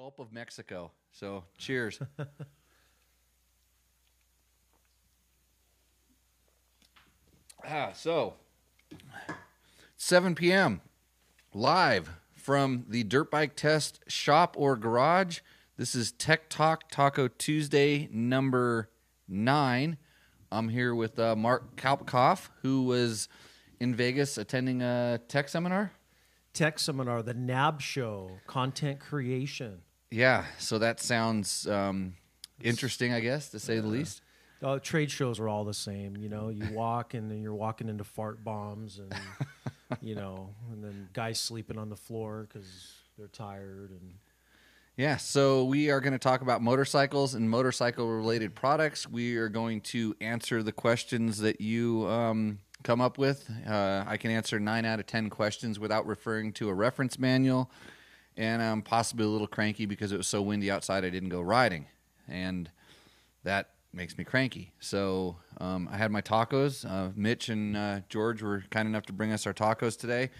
Gulp of Mexico. So cheers. 'Ah, so 7 p.m. live from the Dirt Bike Test shop or garage. This is Tech Talk Taco Tuesday number nine. I'm here with uh, Mark Kalpkoff, who was in Vegas attending a tech seminar. Tech seminar, the NAB show, content creation. Yeah, so that sounds um, interesting, I guess, to say the least. Uh, trade shows are all the same. You know, you walk and then you're walking into fart bombs and, you know, and then guys sleeping on the floor because they're tired. And Yeah, so we are going to talk about motorcycles and motorcycle related products. We are going to answer the questions that you um, come up with. Uh, I can answer nine out of 10 questions without referring to a reference manual. And I'm possibly a little cranky because it was so windy outside I didn't go riding. And that makes me cranky. So um, I had my tacos. Uh, Mitch and uh, George were kind enough to bring us our tacos today.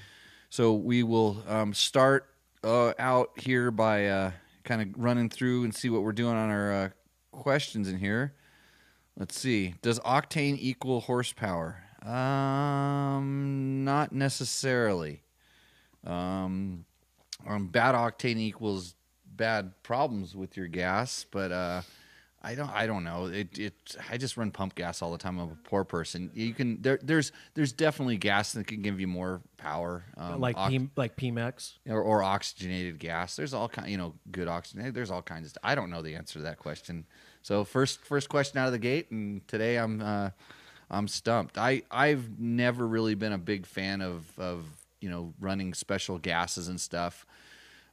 So we will um, start uh, out here by uh, kind of running through and see what we're doing on our uh, questions in here. Let's see. Does octane equal horsepower? Um, not necessarily. Um, um, bad octane equals bad problems with your gas, but uh, I don't. I don't know. It. It. I just run pump gas all the time. I'm a poor person. You can. There. There's. There's definitely gas that can give you more power. Um, like ox- P, like PMX. or, or oxygenated gas. There's all kind, you know, good oxygen. There's all kinds. Of, I don't know the answer to that question. So first, first question out of the gate, and today I'm, uh, I'm stumped. I I've never really been a big fan of of you know running special gases and stuff,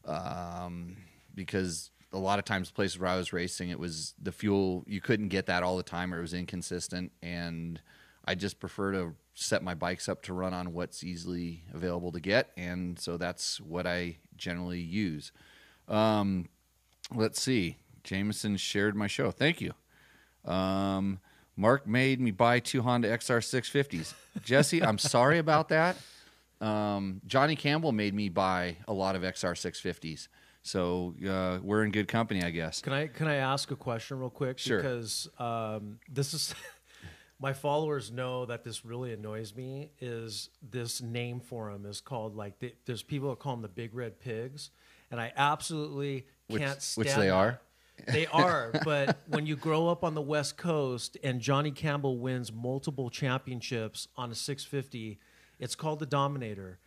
um, because a lot of times places where I was racing, it was the fuel you couldn't get that all the time, or it was inconsistent, and I just prefer to set my bikes up to run on what's easily available to get, and so that's what I generally use. Um, let's see. Jameson shared my show. Thank you. Um, Mark made me buy two Honda XR 650s. Jesse, I'm sorry about that. Um, Johnny Campbell made me buy a lot of XR 650s. So uh, we're in good company, I guess. Can I can I ask a question real quick? Sure. Because um, this is my followers know that this really annoys me. Is this name for them is called like the, there's people that call them the big red pigs, and I absolutely Which- can't stand. which they are. They are, but when you grow up on the West Coast and Johnny Campbell wins multiple championships on a 650, it's called the Dominator.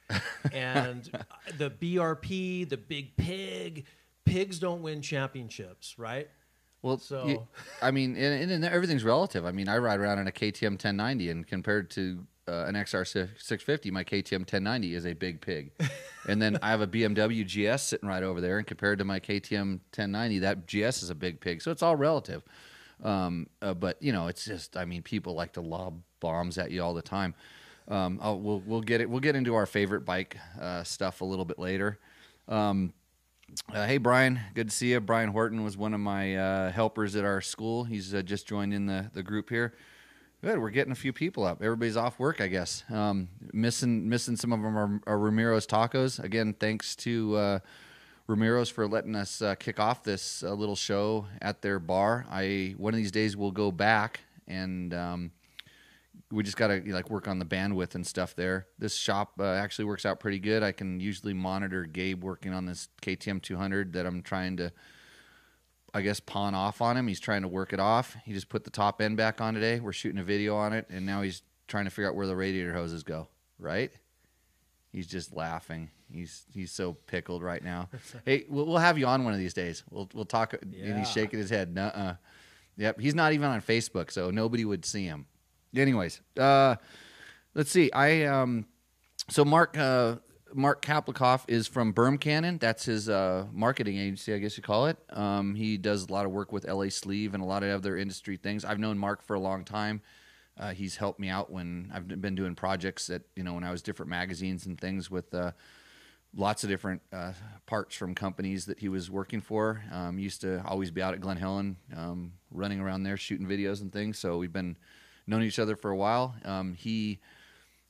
And the BRP, the Big Pig, pigs don't win championships, right? Well, So- you- I mean, and, and everything's relative. I mean, I ride around in a KTM 1090, and compared to uh, an XR 650, my KTM 1090 is a big pig. and then I have a BMW GS sitting right over there, and compared to my KTM 1090, that GS is a big pig. So it's all relative. Um, uh, but you know, it's just, I mean, people like to lob bombs at you all the time. Um, we'll we'll get it. We'll get into our favorite bike uh, stuff a little bit later. Um, uh, hey, Brian. Good to see you. Brian Horton was one of my uh, helpers at our school. He's uh, just joined in the, the group here. Good. We're getting a few people up. Everybody's off work, I guess. Um, missing missing some of them are, are Ramiro's tacos. Again, thanks to uh, Ramiro's for letting us uh, kick off this uh, little show at their bar. I one of these days we'll go back and um, we just got to like work on the bandwidth and stuff there. This shop uh, actually works out pretty good. I can usually monitor Gabe working on this KTM 200 that I'm trying to, I guess, pawn off on him. He's trying to work it off. He just put the top end back on today. We're shooting a video on it, and now he's trying to figure out where the radiator hoses go. Right? He's just laughing. He's he's so pickled right now. hey, we'll, we'll have you on one of these days. We'll we'll talk. Yeah. And he's shaking his head. Nuh-uh. Yep, he's not even on Facebook, so nobody would see him. Anyways, uh, let's see. I um, so Mark uh, Mark Kaplikoff is from Berm Cannon. That's his uh, marketing agency, I guess you call it. Um, he does a lot of work with LA Sleeve and a lot of other industry things. I've known Mark for a long time. Uh, he's helped me out when I've been doing projects that you know when I was different magazines and things with uh, lots of different uh, parts from companies that he was working for. Um, used to always be out at Glen Helen, um, running around there shooting videos and things. So we've been known each other for a while. Um, he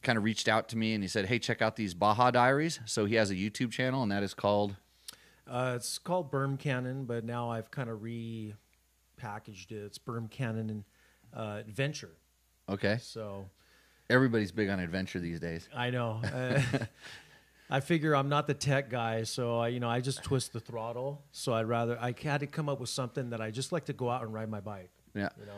kind of reached out to me and he said, "Hey, check out these Baja Diaries." So he has a YouTube channel and that is called Uh, it's called Berm Cannon, but now I've kind of repackaged it. It's Berm Cannon and uh, Adventure. Okay. So Everybody's big on adventure these days. I know. Uh, I figure I'm not the tech guy, so I, you know, I just twist the throttle. So I'd rather I had to come up with something that I just like to go out and ride my bike. Yeah. You know.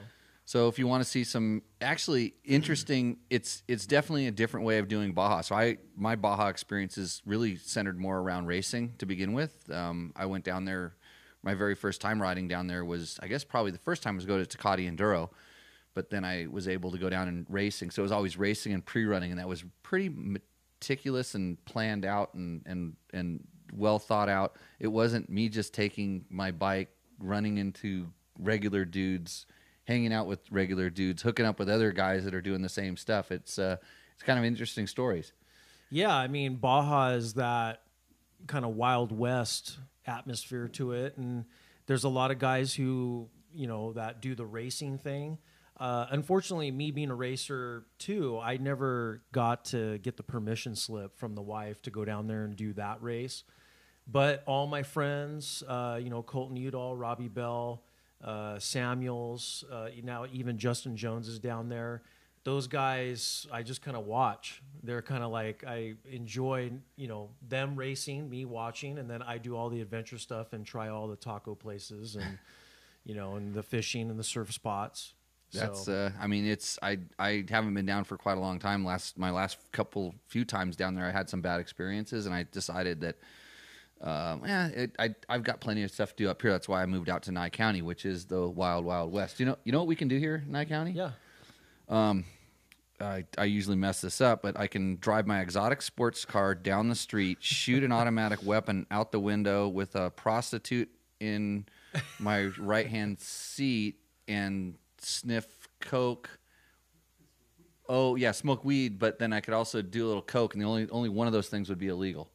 So if you want to see some actually interesting, it's it's definitely a different way of doing Baja. So I my Baja experience is really centered more around racing to begin with. Um, I went down there. My very first time riding down there was, I guess, probably the first time was go to Tecate Enduro, but then I was able to go down and racing. So it was always racing and pre-running, and that was pretty meticulous and planned out and and and well thought out. It wasn't me just taking my bike, running into regular dudes hanging out with regular dudes, hooking up with other guys that are doing the same stuff. It's uh, it's kind of interesting stories. Yeah, I mean Baja is that kind of wild west atmosphere to it, and there's a lot of guys who you know that do the racing thing. Uh, unfortunately, me being a racer too, I never got to get the permission slip from the wife to go down there and do that race. But all my friends, uh, you know, Colton Udall, Robbie Bell, uh, Samuels, uh, now even Justin Jones is down there. Those guys, I just kind of watch. They're kind of like I enjoy, you know, them racing, me watching, and then I do all the adventure stuff and try all the taco places and, you know, and the fishing and the surf spots. That's so, uh, I mean it's I I haven't been down for quite a long time. Last my last couple few times down there I had some bad experiences and I decided that um, yeah, it, I I've got plenty of stuff to do up here. That's why I moved out to Nye County, which is the wild wild west. You know you know what we can do here, in Nye County? yeah, Um, I, I usually mess this up, but I can drive my exotic sports car down the street, shoot an automatic weapon out the window with a prostitute in my right hand seat, and sniff coke. Oh yeah, smoke weed, but then I could also do a little coke, and the only only one of those things would be illegal.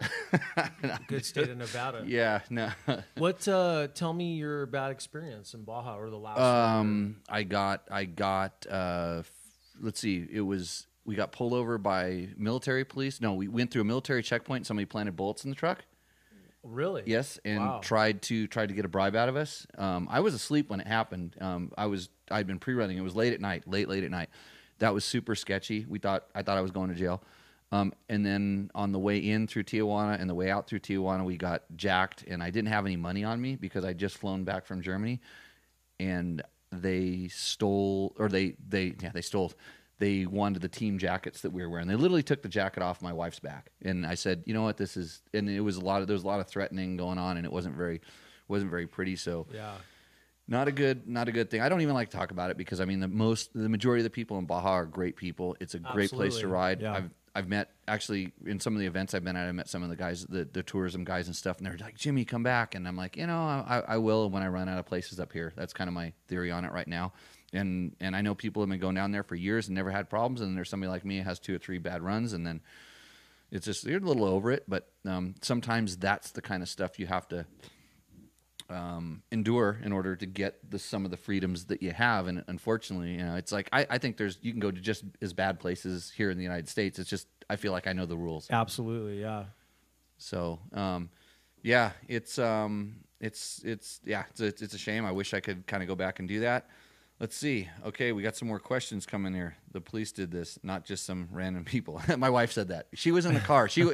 good state of Nevada. Yeah, no. What? Uh, tell me your bad experience in Baja or the last. Um, I got, I got. Uh, f- let's see, it was we got pulled over by military police. No, we went through a military checkpoint. Somebody planted bullets in the truck. really? Yes, and Wow. tried to tried to get a bribe out of us. Um, I was asleep when it happened. Um, I was I'd been pre-running. It was late at night, late late at night. That was super sketchy. We thought I thought I was going to jail. Um, and then on the way in through Tijuana and the way out through Tijuana, we got jacked, and I didn't have any money on me because I just flown back from Germany, and they stole or they they yeah they stole. They wanted the team jackets that we were wearing. They literally took the jacket off my wife's back, and I said, "You know what? This is." And it was a lot of there was a lot of threatening going on, and it wasn't very wasn't very pretty. So Yeah. not a good not a good thing. I don't even like to talk about it because I mean the most the majority of the people in Baja are great people. It's a great place to ride. Yeah. I've I've met actually in some of the events I've been at. I met some of the guys, the, the tourism guys and stuff, and they're like, "Jimmy, come back." And I'm like, you know, I, I will when I run out of places up here. That's kind of my theory on it right now. And and I know people have been going down there for years and never had problems. And there's somebody like me has two or three bad runs, and then it's just you're a little over it. But um, sometimes that's the kind of stuff you have to um, endure in order to get the some of the freedoms that you have. And unfortunately, you know, it's like I, I think there's you can go to just as bad places here in the United States. It's just I feel like I know the rules. Absolutely. Yeah. So um, yeah, it's um, it's it's yeah, it's a, it's a shame. I wish I could kind of go back and do that. Let's see. Okay, we got some more questions coming here. The police did this, not just some random people. My wife said that. She was in the car. She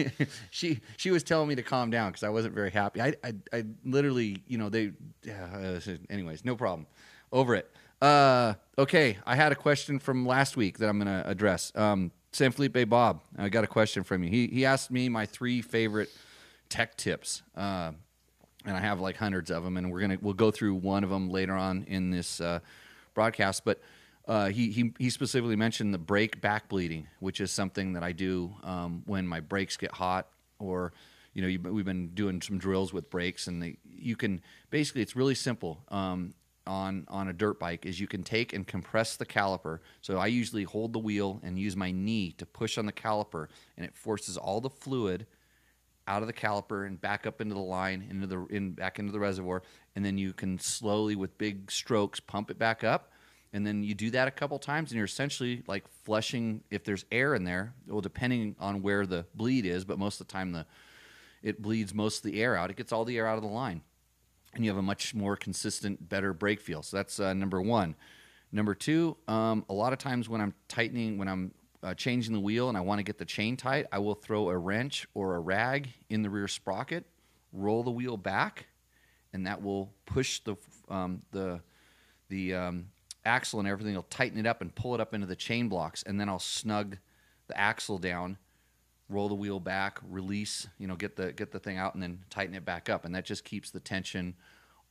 she she was telling me to calm down because I wasn't very happy. I, I I literally, you know, they. Uh, anyways, no problem. Over it. Uh, okay, I had a question from last week that I'm going to address. Um, San Felipe Bob, I got a question from you. He he asked me my three favorite tech tips. Uh, and I have like hundreds of them, and we're gonna we'll go through one of them later on in this uh, broadcast. But uh, he, he he specifically mentioned the brake back bleeding, which is something that I do um, when my brakes get hot, or you know you, we've been doing some drills with brakes, and you can basically it's really simple. Um, on on a dirt bike is you can take and compress the caliper. So I usually hold the wheel and use my knee to push on the caliper, and it forces all the fluid out of the caliper and back up into the line into the in back into the reservoir and then you can slowly with big strokes pump it back up and then you do that a couple times and you're essentially like flushing if there's air in there well depending on where the bleed is but most of the time the it bleeds most of the air out. It gets all the air out of the line, and you have a much more consistent, better brake feel. So that's uh, number one. Number two, um, a lot of times when I'm tightening, when I'm uh, changing the wheel and I want to get the chain tight, I will throw a wrench or a rag in the rear sprocket, roll the wheel back, and that will push the um, the the um, axle and everything. It'll tighten it up and pull it up into the chain blocks, and then I'll snug the axle down, roll the wheel back, release, you know, get the get the thing out, and then tighten it back up, and that just keeps the tension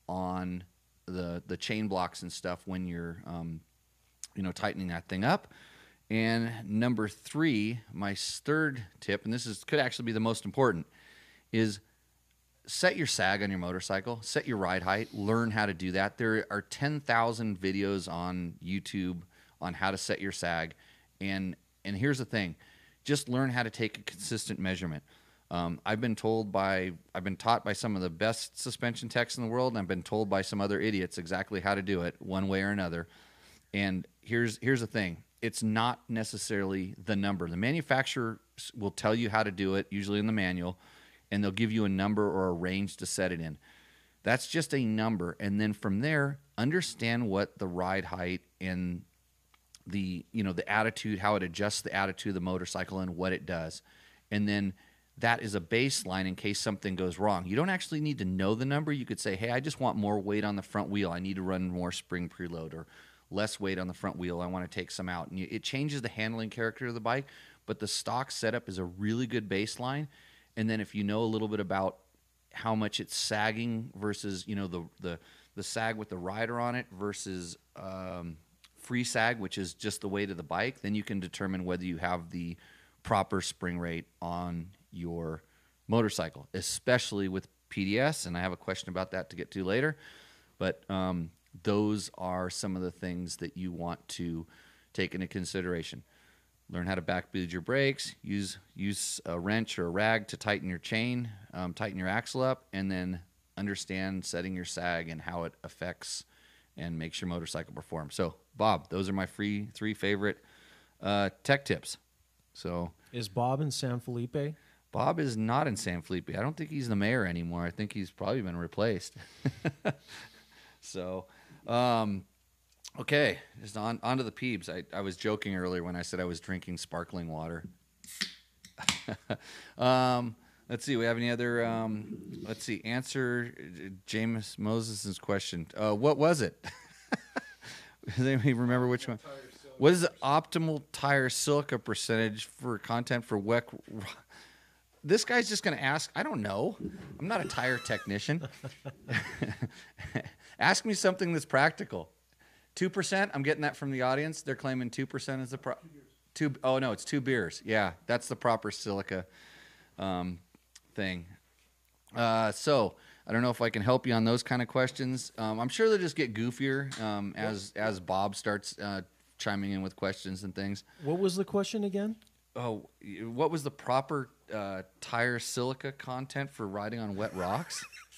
on the the chain blocks and stuff when you're um, you know tightening that thing up. And number three, my third tip, and this is could actually be the most important, is set your sag on your motorcycle, set your ride height, learn how to do that. There are 10,000 videos on YouTube on how to set your sag. And and here's the thing, just learn how to take a consistent measurement. Um, I've been told by I've been taught by some of the best suspension techs in the world, and I've been told by some other idiots exactly how to do it one way or another. And here's here's the thing: it's not necessarily the number. The manufacturer will tell you how to do it, usually in the manual, and they'll give you a number or a range to set it in. That's just a number, and then from there, understand what the ride height and the you know the attitude, how it adjusts the attitude of the motorcycle and what it does, and then that is a baseline in case something goes wrong. You don't actually need to know the number. You could say, hey, I just want more weight on the front wheel. I need to run more spring preload or less weight on the front wheel. I want to take some out. And it changes the handling character of the bike, but the stock setup is a really good baseline. And then if you know a little bit about how much it's sagging versus, you know, the, the, the sag with the rider on it versus um, free sag, which is just the weight of the bike, then you can determine whether you have the proper spring rate on your motorcycle, especially with PDS. And I have a question about that to get to later. But um, those are some of the things that you want to take into consideration. Learn how to backbleed your brakes. Use use a wrench or a rag to tighten your chain, um, tighten your axle up, and then understand setting your sag and how it affects and makes your motorcycle perform. So, Bob, those are my free three favorite uh, tech tips. So, is Bob in San Felipe? Bob is not in San Felipe. I don't think he's the mayor anymore. I think he's probably been replaced. so, um, okay, just on onto the peeps. I, I was joking earlier when I said I was drinking sparkling water. um, let's see. We have any other? Um, let's see. Answer James Moses's question. Uh, what was it? Does anybody remember which one? What is the optimal tire silica percentage for content for WEC? This guy's just going to ask. I don't know. I'm not a tire technician. ask me something that's practical. Two percent. I'm getting that from the audience. They're claiming two percent is the pro. Two. Oh no, it's two beers. Yeah, that's the proper silica um, thing. Uh, so I don't know if I can help you on those kind of questions. Um, I'm sure they'll just get goofier um, as as Bob starts uh, chiming in with questions and things. What was the question again? Oh, what was the proper uh, tire silica content for riding on wet rocks?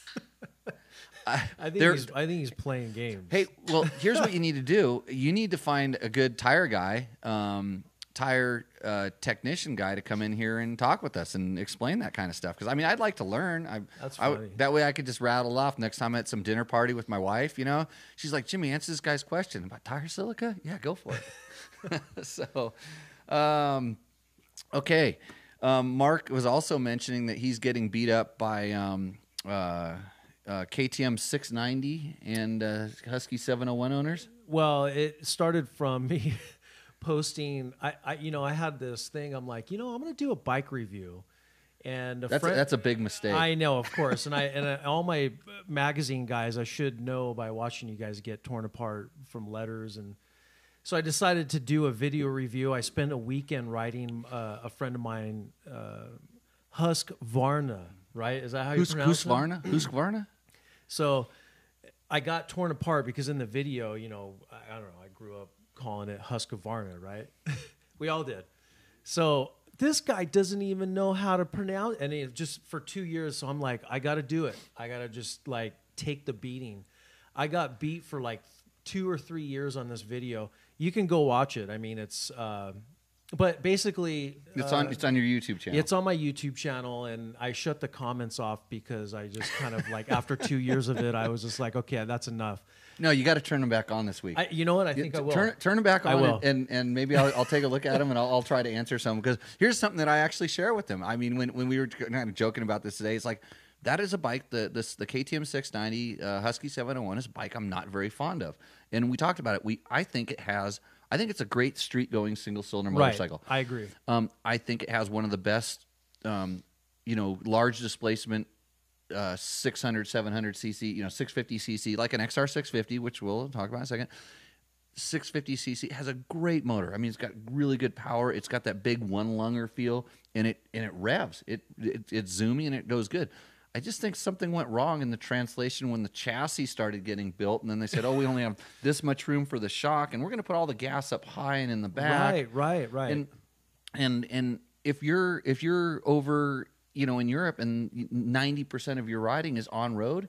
I, I think he's, I think he's playing games. Hey, well, here's what you need to do. You need to find a good tire guy, um, tire uh, technician guy to come in here and talk with us and explain that kind of stuff. Because I mean, I'd like to learn. I, That's I, funny. that way, I could just rattle off next time at some dinner party with my wife. You know, she's like, "Jimmy, answer this guy's question about tire silica." Yeah, go for it. so, um, okay. Um, Mark was also mentioning that he's getting beat up by um, uh, uh, KTM 690 and uh, Husky 701 owners. Well, it started from me posting. I, I, you know, I had this thing. I'm like, you know, I'm going to do a bike review, and a That's a, that's a big mistake. I know, of course, and I and I, all my magazine guys, I should know by watching you guys get torn apart from letters, and so I decided to do a video review. I spent a weekend writing uh, a friend of mine, uh, Husk Varna. Right? Is that how you Who's pronounce it? Husqvarna? Husqvarna? So I got torn apart because in the video, you know, I, I don't know, I grew up calling it Husqvarna, right? we all did. So this guy doesn't even know how to pronounce and it just for 2 years so I'm like I got to do it. I got to just like take the beating. I got beat for like 2 or 3 years on this video. You can go watch it. I mean, it's uh, but basically, It's uh, on it's on your YouTube channel. It's on my YouTube channel, and I shut the comments off because I just kind of like after two years of it, I was just like, okay, that's enough. no, you got to turn them back on this week. I, you know what? I think I will. Turn turn them back I on, will. and, and and maybe I'll, I'll take a look at them and I'll, I'll try to answer some because here's something that I actually share with them. I mean, when, when we were kind of joking about this today, it's like that is a bike the this the KTM 690 uh, Husky 701 is a bike I'm not very fond of, and we talked about it. We I think it has I think it's a great street going single cylinder motorcycle. right. I agree. Um, I think it has one of the best, um, you know, large displacement, uh, 600, 700 cc, you know, 650 cc, like an XR 650, which we'll talk about in a second. 650 cc has a great motor. I mean, it's got really good power. It's got that big one lunger feel, and it and it revs. It, it it's zoomy and it goes good. I just think something went wrong in the translation when the chassis started getting built, and then they said, "Oh, we only have this much room for the shock, and we're going to put all the gas up high and in the back." Right, right, right. and and and if you're if you're over you know in Europe and 90% of your riding is on road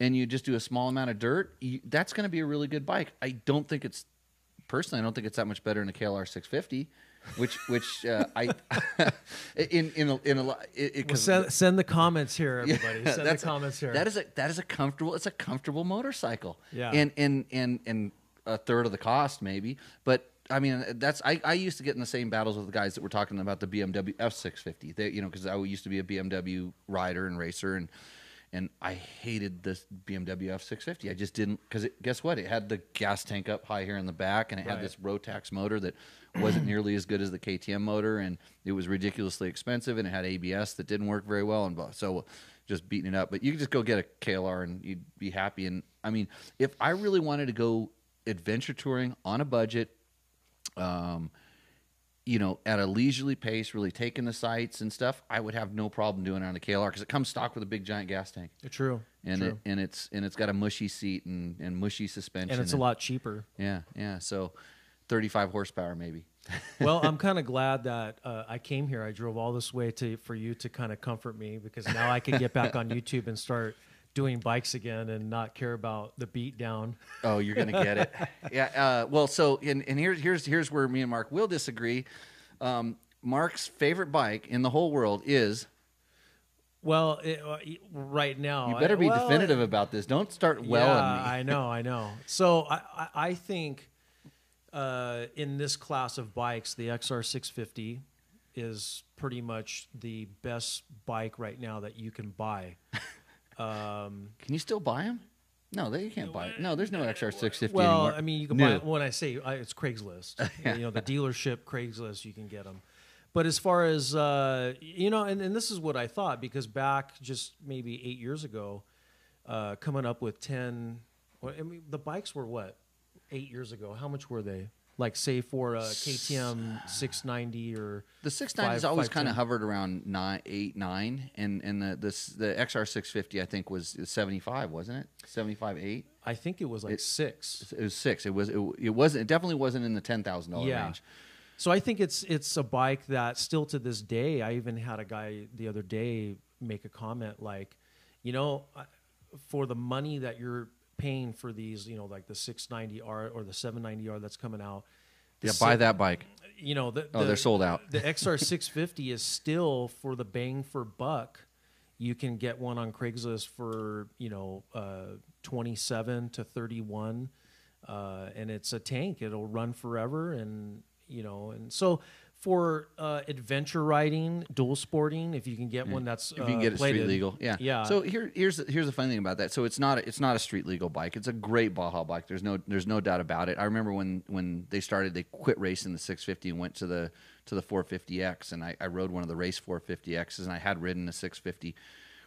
and you just do a small amount of dirt you, that's going to be a really good bike I don't think it's personally I don't think it's that much better than a KLR 650 which which uh, I in in a, in a lot it, it, send, send the comments here, everybody. yeah, send the comments here. That is a that is a comfortable. It's a comfortable motorcycle. Yeah. And and and and a third of the cost maybe, but. I mean, that's I, I used to get in the same battles with the guys that were talking about the BMW F650. They, you know, because I used to be a BMW rider and racer, and and I hated this BMW F650. I just didn't because guess what? It had the gas tank up high here in the back, and it had this Rotax motor that wasn't nearly as good as the KTM motor, and it was ridiculously expensive, and it had ABS that didn't work very well, and so just beating it up. But you could just go get a KLR and you'd be happy. And I mean, if I really wanted to go adventure touring on a budget, um, you know, at a leisurely pace, really taking the sights and stuff, I would have no problem doing it on a KLR because it comes stock with a big giant gas tank, True. and True. it and it's and it's got a mushy seat and and mushy suspension, and it's a lot cheaper. Yeah, yeah. So, thirty five horsepower maybe. well, I'm kind of glad that uh, I came here. I drove all this way to for you to kind of comfort me because now I can get back on YouTube and start doing bikes again and not care about the beat down. Oh, you're gonna get it. yeah. Uh, well, so and and here's here's here's where me and Mark will disagree. Um, Mark's favorite bike in the whole world is. Well, it, uh, right now You better I- be well, definitive about this. Don't start welling yeah, me. I know, I know. So I, I, I think uh, in this class of bikes, the XR650 is pretty much the best bike right now that you can buy. Um, Can you still buy them? No, they you can't buy it. No, there's no XR650 well, anymore. I mean, you can New. buy when I say uh, it's Craigslist. You know, the dealership Craigslist, you can get them. But as far as uh, you know, and, and this is what I thought because back just maybe eight years ago, uh, coming up with ten, I mean, the bikes were what eight years ago. How much were they? Like say for a KTM uh, 690 or The six nine has always kind of hovered around nine, eight, nine, and and the this the XR six fifty I think was seventy five, wasn't it? Seventy five eight. I think it was like It- six. It was six. It was it, it wasn't. It definitely wasn't in the ten thousand dollar Yeah. range. So I think it's it's a bike that still to this day. I even had a guy the other day make a comment like, you know, I- for the money that you're paying for these, you know, like the 690R or the 790R that's coming out. the Yeah, buy si- that bike. You know, the, Oh, the- they're sold out. The XR 650 is still for the bang for buck. You can get one on Craigslist for you know uh, 27 to 31, uh, and it's a tank. It'll run forever, and you know, and so for uh, adventure riding, dual sporting, if you can get one that's If you can uh, get it street plated- legal, yeah, yeah. So here, here's the, here's the funny thing about that. So it's not a, it's not a street legal bike. It's a great Baja bike. There's no there's no doubt about it. I remember when when they started, they quit racing the 650 and went to the to the 450X, and I, I rode one of the race 450Xs, and I had ridden a 650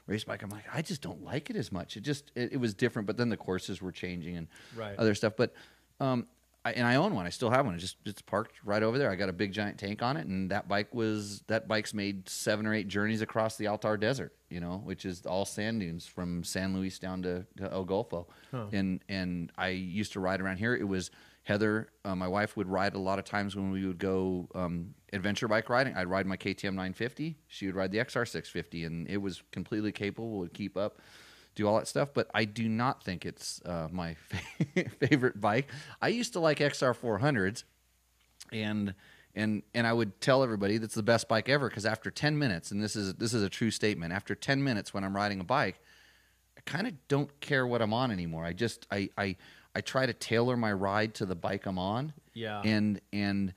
race bike. I'm like, I just don't like it as much. It just it, it was different, but then the courses were changing and Right. other stuff. But um, I, and I own one. I still have one. It's just it's parked right over there. I got a big giant tank on it, and that bike was that bike's made seven or eight journeys across the Altar Desert. You know, which is all sand dunes from San Luis down to, to El Golfo. And and I used to ride around here. It was Heather, uh, my wife, would ride a lot of times when we would go um, adventure bike riding. I'd ride my KTM 950. She would ride the XR 650, and it was completely capable. Would keep up do all that stuff, but I do not think it's uh, my favorite bike. I used to like XR 400s, and and and I would tell everybody that's the best bike ever because after 10 minutes, and this is this is a true statement, after 10 minutes when I'm riding a bike, I kind of don't care what I'm on anymore. I just I I I try to tailor my ride to the bike I'm on. Yeah. And and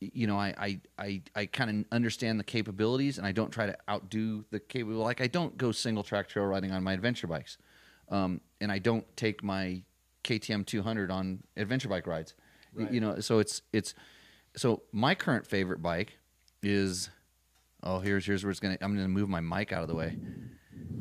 you know, I I I, I kind of understand the capabilities, and I don't try to outdo the capable. Like I don't go single track trail riding on my adventure bikes, um, and I don't take my KTM 200 on adventure bike rides. Right. You know, so it's it's so my current favorite bike is oh here's here's where it's gonna I'm gonna move my mic out of the way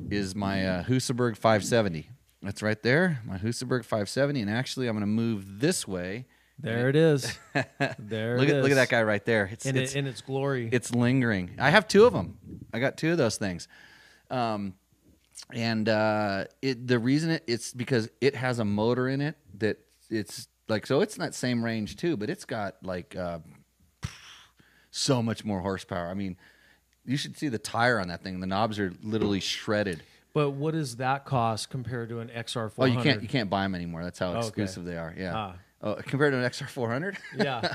is my uh, Husaberg 570. That's right there, my Husaberg 570, and actually I'm gonna move this way. There it is. There look it at look at that guy right there. It's in, it's, it, in its glory. it's lingering. I have two of them. I got two of those things. Um, and uh, it the reason it, it's because it has a motor in it that it's like so it's in that same range too, but it's got like uh, so much more horsepower. I mean, you should see the tire on that thing. The knobs are literally shredded. but what does that cost compared to an XR400? Oh, you can't you can't buy them anymore. That's how okay. exclusive they are. Yeah. Ah. Oh, compared to an XR400. yeah,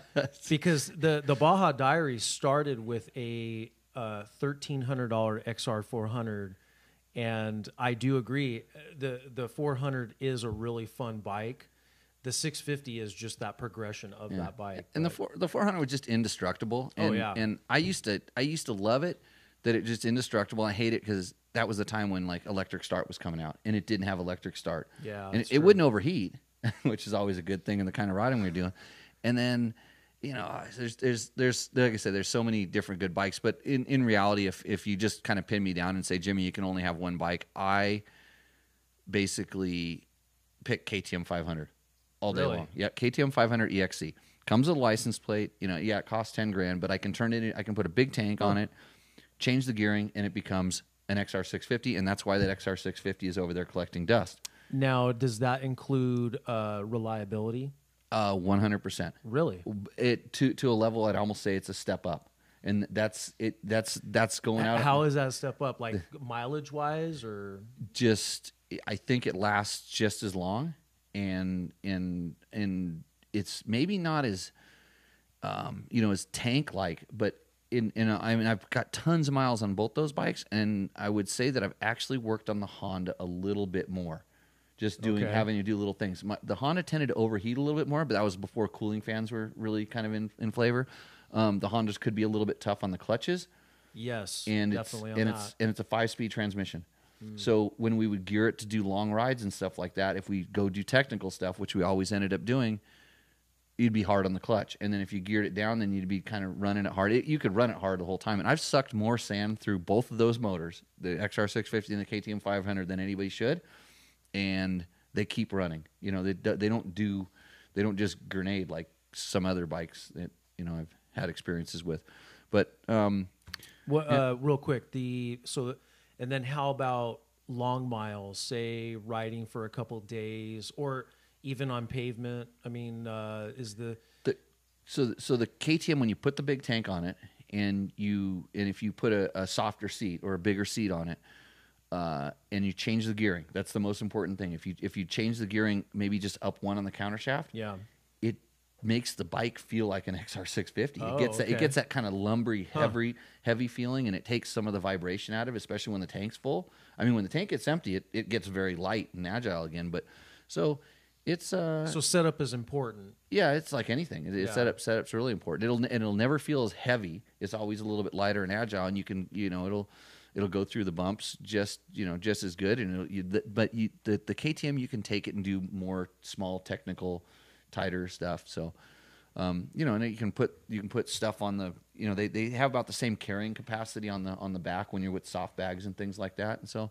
because the the Baja Diary started with a uh, thirteen hundred dollar XR four hundred, and I do agree the the four hundred is a really fun bike. The six fifty is just that progression of that bike. and the four, the 400 was just indestructible. Oh, And, yeah. and I used to I used to love it that it just indestructible. I hate it because that was the time when like electric start was coming out, and it didn't have electric start. Yeah, and it, it wouldn't overheat, which is always a good thing in the kind of riding we are doing. And then you know, there's there's there's like I said, there's so many different good bikes. But in in reality, if if you just kind of pin me down and say, Jimmy, you can only have one bike, I basically pick KTM 500 all day Really? long. Yeah, KTM 500 EXC E comes with a license plate. You know, yeah, it costs 10 grand, but I can turn it. in- I can put a big tank on oh. it, change the gearing, and it becomes an XR650. And that's why that XR650 is over there collecting dust. Now, does that include uh, reliability? Uh, 100%. Really? It to to a level I'd almost say it's a step up, and that's it. That's that's going out. How is that a step up? Like mileage wise, or just I think it lasts just as long and and and it's maybe not as um, you know as tank like but in in a, I mean I've got tons of miles on both those bikes and I would say that I've actually worked on the Honda a little bit more just doing Okay. having to do little things My, the Honda tended to overheat a little bit more but that was before cooling fans were really kind of in, in flavor um, the Hondas could be a little bit tough on the clutches yes, and it's definitely on and that. Hmm. it's and it's a five speed transmission. So when we would gear it to do long rides and stuff like that, if we go do technical stuff, which we always ended up doing, you'd be hard on the clutch. And then if you geared it down, then you'd be kind of running it hard. It, you could run it hard the whole time. And I've sucked more sand through both of those motors, the XR650 and the KTM 500, than anybody should. And they keep running. You know, they they don't do they don't just grenade like some other bikes that you know I've had experiences with. But um, What, uh, real quick, the so and then how about long miles? Say riding for a couple days, or even on pavement. I mean, uh, is the the so so the KTM when you put the big tank on it and you and if you put a, a softer seat or a bigger seat on it uh, and you change the gearing that's the most important thing if you if you change the gearing maybe just up one on the counter shaft yeah it makes the bike feel like an XR650 Oh, it gets that, it gets that kind of lumbery heavy heavy feeling and it takes some of the vibration out of it especially when the tank's full I mean when the tank gets empty it, it gets very light and agile again but so it's uh so setup is important. yeah, it's like anything. It, it Yeah. setup setup's really important. It'll and it'll never feel as heavy. It's always a little bit lighter and agile, and you can you know it'll it'll go through the bumps just you know just as good. And it'll, you, but you the the KTM you can take it and do more small technical, tighter stuff. So. Um, you know, and you can put you can put stuff on the you know they, they have about the same carrying capacity on the on the back when you're with soft bags and things like that. And so,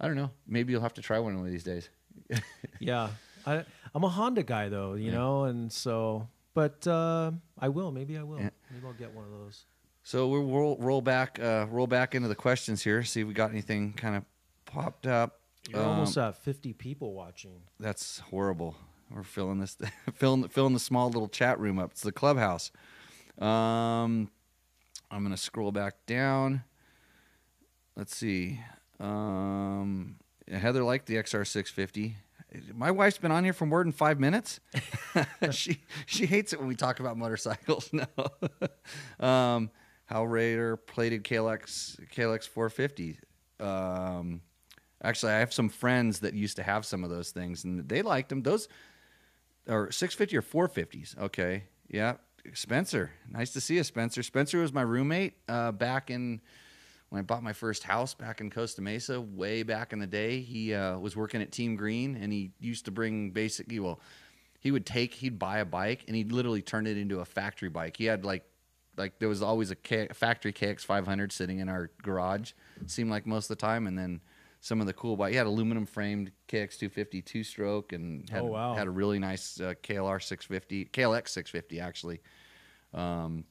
I don't know. Maybe you'll have to try one of these days. Yeah, I I'm a Honda guy though, you know, and so but uh, I will. Maybe I will. Yeah. Maybe I'll get one of those. So we'll roll, roll back, uh, roll back into the questions here. See if we got anything kind of popped up. You're Um, almost at 50 people watching. That's horrible. We're filling this, filling, filling the small little chat room up. It's the clubhouse. Um, I'm gonna scroll back down. Let's see. Um, Heather liked the XR650. my wife's been on here for more than five minutes. she she hates it when we talk about motorcycles. No, um, Hal Raider plated KLX KLX 450. Um, actually, I have some friends that used to have some of those things, and they liked them. Those or 650 or 450s. Okay, yeah. Spencer, nice to see you, Spencer. Spencer was my roommate uh, back in when I bought my first house back in Costa Mesa, way back in the day. He uh, was working at Team Green, and he used to bring basically well, he would take he'd buy a bike and he'd literally turn it into a factory bike. He had like like there was always a K, factory KX 500 sitting in our garage. Seemed like most of the time, and then some of the cool bike. He had aluminum framed KX 250 two stroke and had, Oh, wow. had a really nice uh, KLR 650 KLX 650 actually. Um,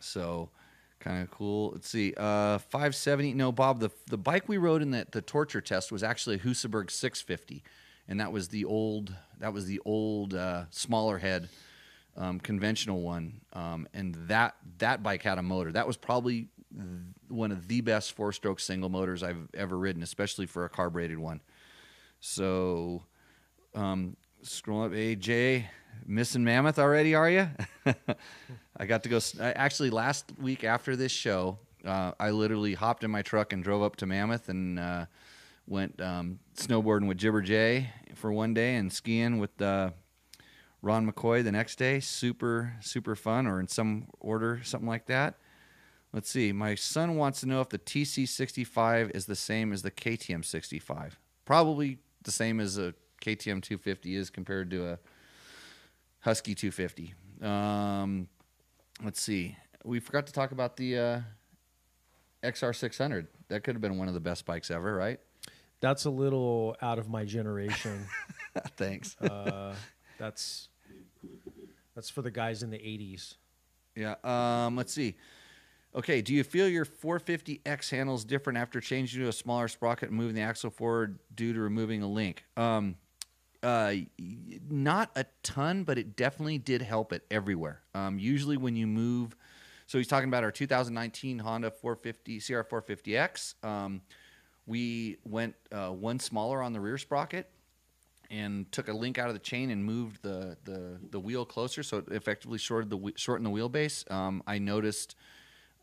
so kind of cool. Let's see. Uh, 570. No, Bob. The the bike we rode in the the torture test was actually a Husaberg 650, and that was the old that was the old uh, smaller head. Um, conventional one, um, and that that bike had a motor. That was probably one of the best four-stroke single motors I've ever ridden, especially for a carbureted one. So, um, scroll up, AJ, missing Mammoth already? Are you? I got to go. Actually, last week after this show, uh, I literally hopped in my truck and drove up to Mammoth and uh, went um, snowboarding with Jibber Jay for one day and skiing with uh, Ron McCoy the next day. Super, super fun, or in some order, something like that. Let's see. My son wants to know if the TC65 is the same as the KTM 65. Probably the same as a KTM 250 is compared to a Husky 250. Um, let's see. We forgot to talk about the uh, XR600. That could have been one of the best bikes ever, right? That's a little out of my generation. Thanks. uh, that's that's for the guys in the '80s. Yeah. Um, let's see. Okay. Do you feel your 450X handles different after changing to a smaller sprocket and moving the axle forward due to removing a link? Um, uh, not a ton, but it definitely did help it everywhere. Um, usually when you move, so he's talking about our 2019 Honda 450 CRF450X. Um, we went uh, one smaller on the rear sprocket and took a link out of the chain and moved the the, the wheel closer, so it effectively shorted the shortened the wheelbase. Um, I noticed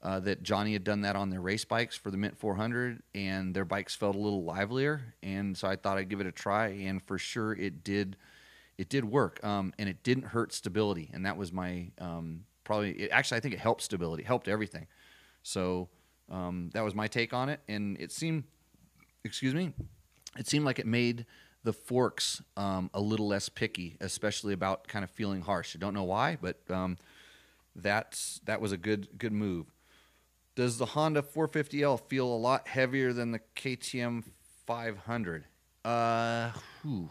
uh, that Johnny had done that on their race bikes for the Mint 400, and their bikes felt a little livelier, and so I thought I'd give it a try, and for sure it did. It did work, um, and it didn't hurt stability, and that was my um, probably. It, actually, I think it helped stability, helped everything. So um, that was my take on it, and it seemed excuse me, it seemed like it made the forks um, a little less picky, especially about kind of feeling harsh. I don't know why, but um, that's that was a good good move. Does the Honda 450L feel a lot heavier than the KTM 500? Uh, whew.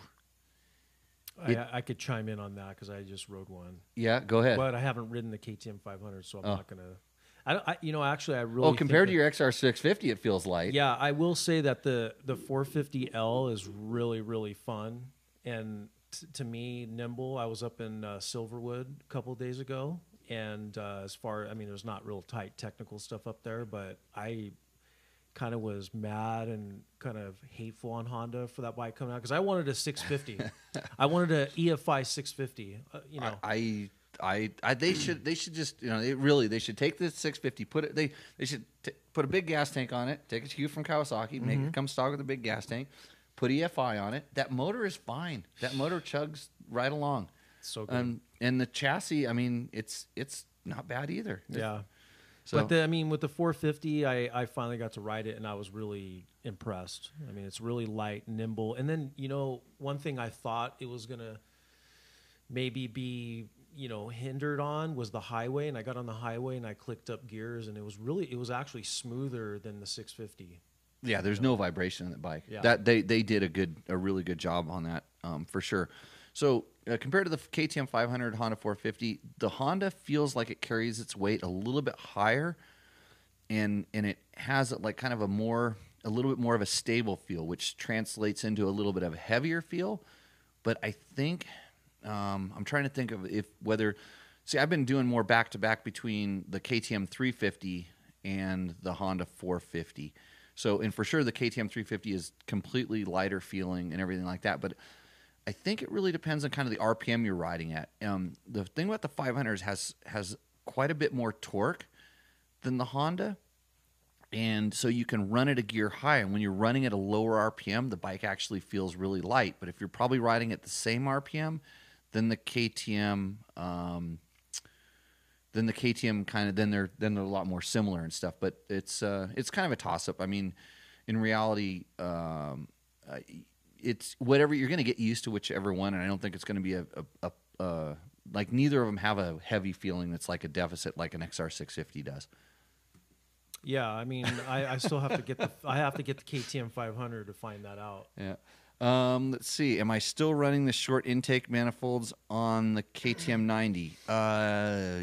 It- I, I could chime in on that because I just rode one, yeah, go ahead. but I haven't ridden the KTM 500, so I'm Oh. not gonna. I, don't- I you know, actually, I really oh, think compared that- to your XR650, it feels light. Yeah, I will say that the the 450L is really really fun and t- to me nimble. I was up in uh, Silverwood a couple days ago, and uh, as far I mean, there's not real tight technical stuff up there, but I kind of was mad and kind of hateful on Honda for that bike coming out because I wanted a 650. I wanted a EFI 650. Uh, you know, I, I, I, they should, they should just, you know, they really, they should take the 650, put it, they, they should t- put a big gas tank on it, take a cue from Kawasaki, make it come stock with a big gas tank, put EFI on it. That motor is fine. That motor chugs right along. so good. Um, and the chassis, I mean, it's, it's not bad either. yeah. So, but the, I mean, with the 450, I, I finally got to ride it, and I was really impressed. I mean, it's really light, nimble, and then you know, one thing I thought it was gonna maybe be you know hindered on was the highway, and I got on the highway and I clicked up gears, and it was really it was actually smoother than the 650. Yeah, there's no vibration in the bike. Yeah. That they they did a good a really good job on that um, for sure. So uh, compared to the KTM 500 Honda 450, the Honda feels like it carries its weight a little bit higher, and and it has like kind of a more a little bit more of a stable feel, which translates into a little bit of a heavier feel. But I think um, I'm trying to think of if whether see I've been doing more back to back between the KTM 350 and the Honda 450. So and for sure the KTM 350 is completely lighter feeling and everything like that. But I think it really depends on kind of the RPM you're riding at. Um, the thing about the 500s has has quite a bit more torque than the Honda, and so you can run it a gear high. And when you're running at a lower RPM, the bike actually feels really light. But if you're probably riding at the same RPM, then the KTM, um, then the KTM kind of then they're then they're a lot more similar and stuff. But it's uh, it's kind of a toss up. I mean, in reality. Um, it's whatever you're going to get used to whichever one and i don't think it's going to be a, a, a uh, like neither of them have a heavy feeling that's like a deficit like an xr650 does Yeah, I mean, I, I still have to get the I have to get the KTM 500 to find that out. yeah um, let's see am i still running the short intake manifolds on the ktm 90 uh,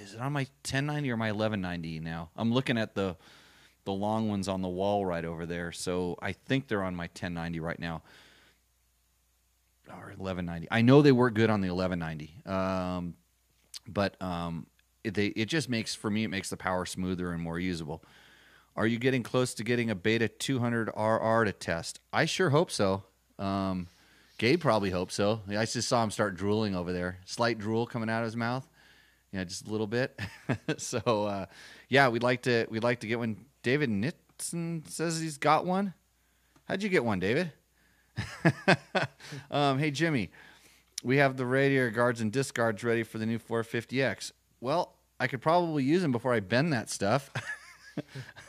is it on my 1090 or my 1190 now i'm looking at the the long ones on the wall right over there so i think they're on my 1090 right now or 1190. I know they work good on the 1190, um, but um, it, they, it just makes for me it makes the power smoother and more usable. Are you getting close to getting a Beta 200 RR to test? I sure hope so. Um, Gabe probably hopes so. I just saw him start drooling over there, slight drool coming out of his mouth. Yeah, just a little bit. so uh, yeah, we'd like to we'd like to get one. David Nitson says he's got one. How'd you get one, David? um, hey Jimmy, we have the radiator guards and disc guards ready for the new 450X. Well, I could probably use them before I bend that stuff.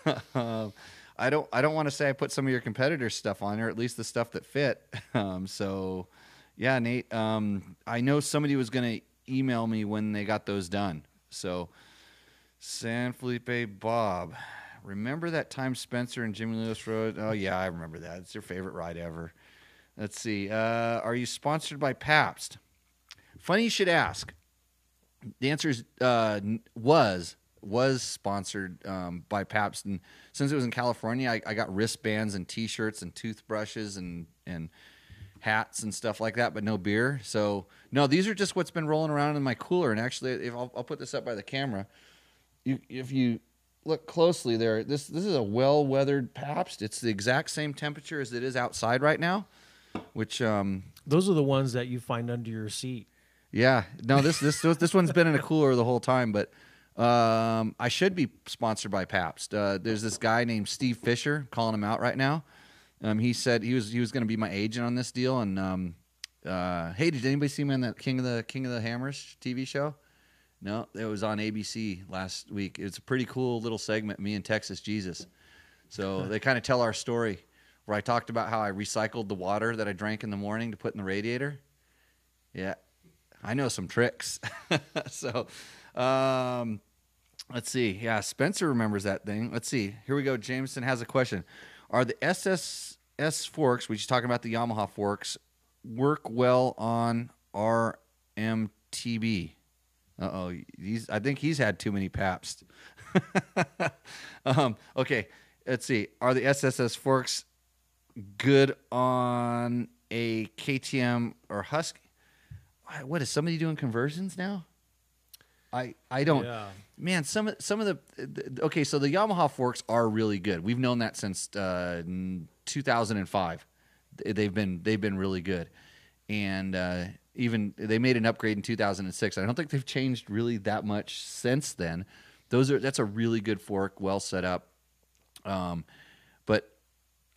um, I don't. I don't want to say I put some of your competitors' stuff on there, at least the stuff that fit. Um, so, yeah, Nate. Um, I know somebody was going to email me when they got those done. So, San Felipe Bob, remember that time Spencer and Jimmy Lewis rode? Oh yeah, I remember that. It's your favorite ride ever. Let's see. Uh, are you sponsored by Pabst? Funny you should ask. The answer is uh, was was sponsored um, by Pabst, and since it was in California, I, I got wristbands and T-shirts and toothbrushes and and hats and stuff like that, but no beer. So no, these are just what's been rolling around in my cooler. And actually, if I'll, I'll put this up by the camera, you if you look closely there, this this is a well weathered Pabst. It's the exact same temperature as it is outside right now, which um, Those are the ones that you find under your seat. yeah, no, this this this one's been in a cooler the whole time, but um, I should be sponsored by Pabst. Uh, there's this guy named Steve Fisher calling him out right now. Um, he said he was he was going to be my agent on this deal, and um, uh, hey, did anybody see me on that King of the King of the Hammers TV show? No, it was on ABC last week. It's a pretty cool little segment, me and Texas Jesus. So they kind of tell our story, where I talked about how I recycled the water that I drank in the morning to put in the radiator. Yeah, I know some tricks. so, um, let's see. Yeah, Spencer remembers that thing. Let's see. Here we go. Jameson has a question. Are the SSS forks, which is talking about the Yamaha forks, work well on RMTB? Uh oh. He's. I think he's had too many Pabst. um, okay. Let's see. Are the SSS forks good on a KTM or Husky? What is somebody doing conversions now? I I don't. Yeah. Man, some of some of the, the okay. So the Yamaha forks are really good. We've known that since uh, 2005. They've been they've been really good, and uh, even they made an upgrade in 2006. I don't think they've changed really that much since then. Those are that's a really good fork, well set up. Um, but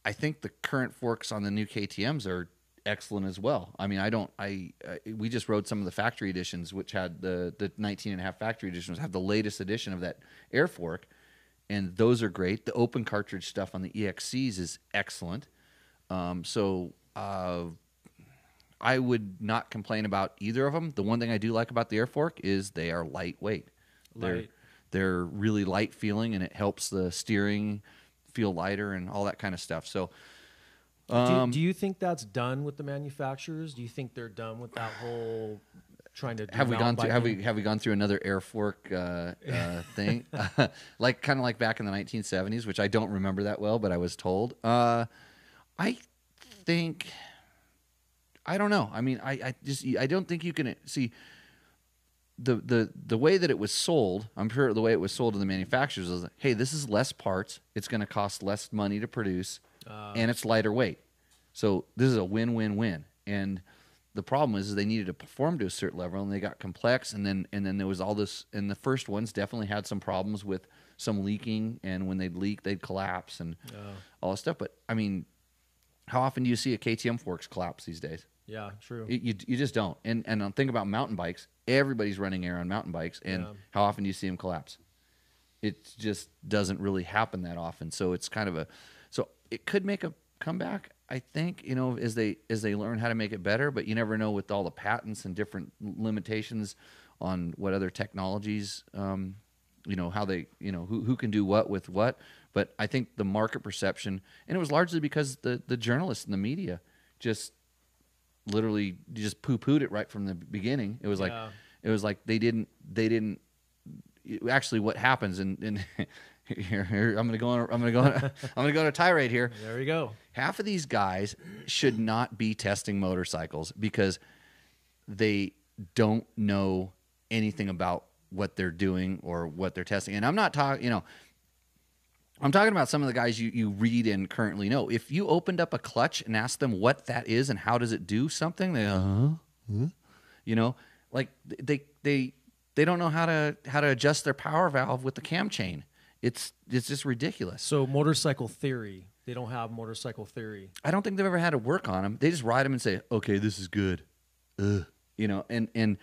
I think the current forks on the new KTM's are excellent as well. I mean, I don't, I, uh, we just rode some of the factory editions, which had the, the 19 and a half factory editions have the latest edition of that air fork. And those are great. The open cartridge stuff on the EXCs is excellent. Um, so, uh, I would not complain about either of them. The one thing I do like about the air fork is they are lightweight. They're Light. they're really light feeling, and it helps the steering feel lighter and all that kind of stuff. So, um, do, do you think that's done with the manufacturers? Do you think they're done with that whole trying to have we gone through have we have we gone through another air fork uh, uh, thing? Like kind of like back in the 1970s which i don't remember that well but i was told. Uh, i think i don't know. I mean I, I just i don't think you can see the, the the way that it was sold i'm sure the way it was sold to the manufacturers was hey this is less parts it's going to cost less money to produce Uh, and it's lighter weight so this is a win-win-win and the problem is, is they needed to perform to a certain level, and they got complex, and then and then there was all this. And the first ones definitely had some problems with some leaking, and when they'd leak, they'd collapse, and all this stuff. But I mean, how often do you see a KTM forks collapse these days? Yeah, true. You, you, you just don't. And and um, think about mountain bikes. Everybody's running air on mountain bikes, and Yeah. how often do you see them collapse? It just doesn't really happen that often. So it's kind of a so it could make a comeback. I think you know as they as they learn how to make it better, but you never know with all the patents and different limitations on what other technologies. Um, you know how they you know who who can do what with what. But I think the market perception, and it was largely because the the journalists and the media just literally just poo pooed it right from the beginning. It was like it was like they didn't they didn't actually what happens and, and here, here I'm gonna go on I'm gonna go on, I'm gonna go on a tirade here. There we go. Half of these guys should not be testing motorcycles because they don't know anything about what they're doing or what they're testing. And I'm not talking, you know, I'm talking about some of the guys you, you read and currently know. If you opened up a clutch and asked them what that is and how does it do something, they uh, huh? you know, like they they they don't know how to how to adjust their power valve with the cam chain. It's it's just ridiculous. So motorcycle theory. They don't have motorcycle theory. I don't think they've ever had to work on them. They just ride them and say, "Okay, this is good," Ugh. you know. And and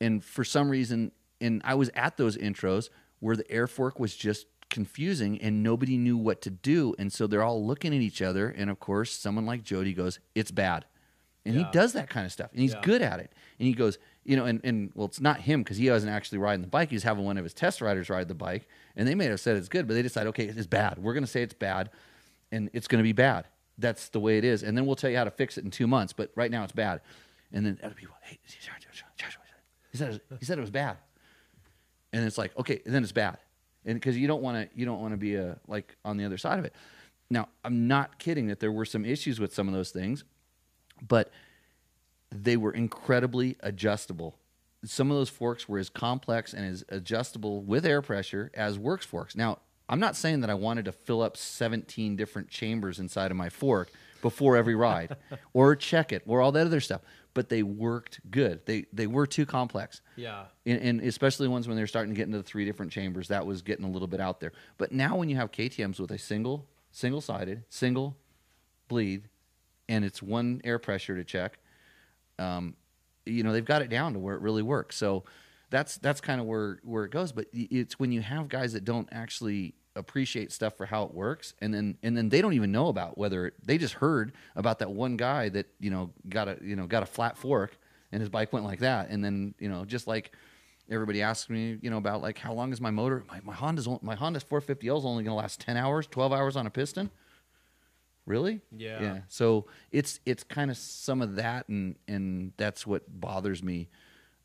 and for some reason, and I was at those intros where the air fork was just confusing and nobody knew what to do, and so they're all looking at each other. And of course, someone like Jody goes, "It's bad," and Yeah. he does that kind of stuff, and he's Yeah. good at it. And he goes, you know, and, and well, it's not him because he wasn't actually riding the bike. He's having one of his test riders ride the bike, and they may have said it's good, but they decide, okay, it's bad. We're going to say it's bad, and it's going to be bad. That's the way it is, and then we'll tell you how to fix it in two months. But right now, it's bad. And then other people, hey, he said he said it was bad, and it's like, okay, then it's bad, and because you don't want to, you don't want to be a like on the other side of it. Now, I'm not kidding that there were some issues with some of those things, but they were incredibly adjustable. Some of those forks were as complex and as adjustable with air pressure as works forks. Now, I'm not saying that I wanted to fill up 17 different chambers inside of my fork before every ride or check it or all that other stuff, but they worked good. They they were too complex. Yeah. And, and especially ones when they're starting to get into the three different chambers, that was getting a little bit out there. But now when you have KTM's with a single, single sided, single bleed, and it's one air pressure to check, um, you know they've got it down to where it really works. So that's that's kind of where where it goes. But it's when you have guys that don't actually appreciate stuff for how it works, and then and then they don't even know about whether it, they just heard about that one guy that you know got a you know got a flat fork and his bike went like that, and then you know just like everybody asks me you know about like how long is my motor my, my Honda's my Honda's 450L is only going to last 10 hours 12 hours on a piston really? Yeah. yeah. So it's it's kind of some of that and and that's what bothers me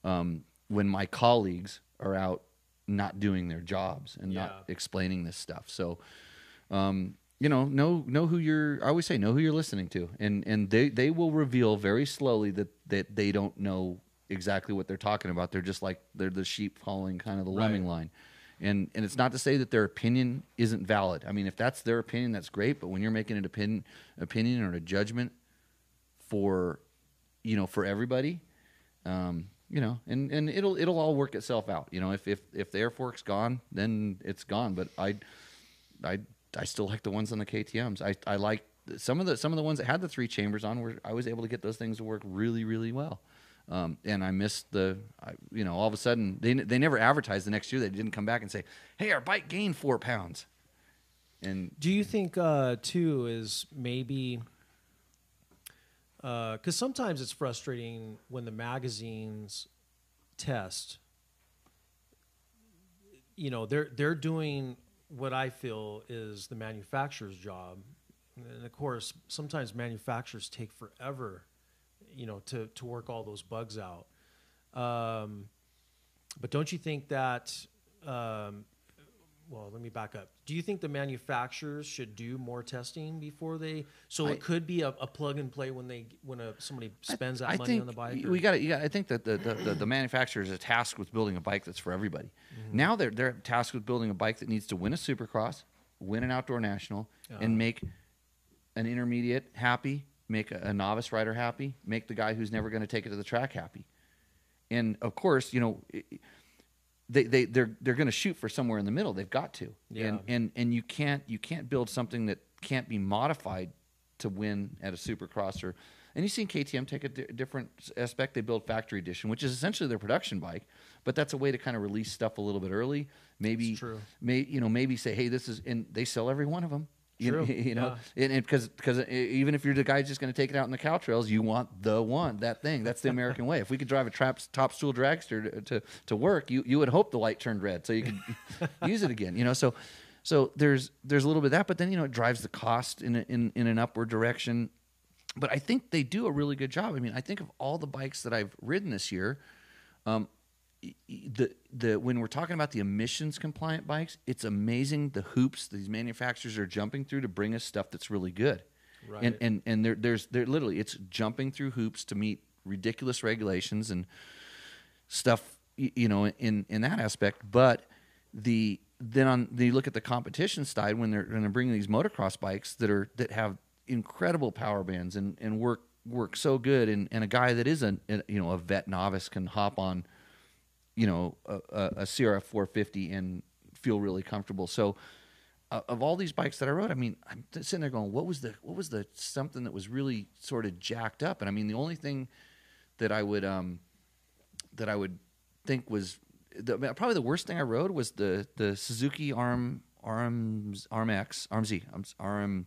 um, when my colleagues are out not doing their jobs and not explaining this stuff. So um, you know know know who you're i always say know who you're listening to. And and they they will reveal very slowly that that they don't know exactly what they're talking about. They're just like they're the sheep following kind of the lemming line and and it's not to say that their opinion isn't valid. I mean if that's their opinion that's great. But when you're making an opinion opinion or a judgment for you know for everybody um you know and and it'll it'll all work itself out. You know if if if the air fork's gone then it's gone. But i i i still like the ones on the ktms i i like some of the some of the ones that had the three chambers on where i was able to get those things to work really really well um, and I missed the, I, you know, all of a sudden they they never advertised the next year. They didn't come back and say, "Hey, our bike gained four pounds." And Do you think uh, too is maybe because sometimes it's frustrating when the magazines test. You know, they're they're doing what I feel is the manufacturer's job, and of course, sometimes manufacturers take forever, you know, to to work all those bugs out. Um, but don't you think that um, well, let me back up. Do you think the manufacturers should do more testing before they? So I- it could be a, a plug and play when they when a somebody spends that I money on the bike. We got got. I think that the, the, the, the manufacturer is tasked with building a bike that's for everybody. Mm-hmm. Now they're they're tasked with building a bike that needs to win a Supercross, win an outdoor national, Uh-huh. and make an intermediate happy make a, a novice rider happy, make the guy who's never going to take it to the track happy. And of course, you know, they they they're they're going to shoot for somewhere in the middle. They've got to. Yeah. And and and you can't you can't build something that can't be modified to win at a supercross or and you've seen KTM take a di- different aspect. They build factory edition, which is essentially their production bike, but that's a way to kind of release stuff a little bit early. Maybe, true. may you know, maybe say, hey, this is, and they sell every one of them. You, True, you know, and because because even if you're the guy just going to take it out in the cow trails, you want the one that thing. That's the American way. If we could drive a trap, top stool dragster to, to to work, you you would hope the light turned red so you could use it again. You know, so so there's there's a little bit of that, but then you know it drives the cost in a, in in an upward direction. But I think they do a really good job. I mean, I think of all the bikes that I've ridden this year, um, the the when we're talking about the emissions compliant bikes, it's amazing the hoops these manufacturers are jumping through to bring us stuff that's really good. Right. And and and there there's there literally it's jumping through hoops to meet ridiculous regulations and stuff you know in in that aspect, but the then on the look at the competition side when they're when they're bringing these motocross bikes that are that have incredible power bands and and work work so good and and a guy that is a, a you know a vet novice can hop on you know a, a, CRF 450 and feel really comfortable. So uh, of all these bikes that I rode, I mean, I'm sitting there going, what was the what was the something that was really sort of jacked up? And I mean, the only thing that I would um that I would think was the, probably the worst thing I rode was the the Suzuki Arm Arms RMX RMZ RM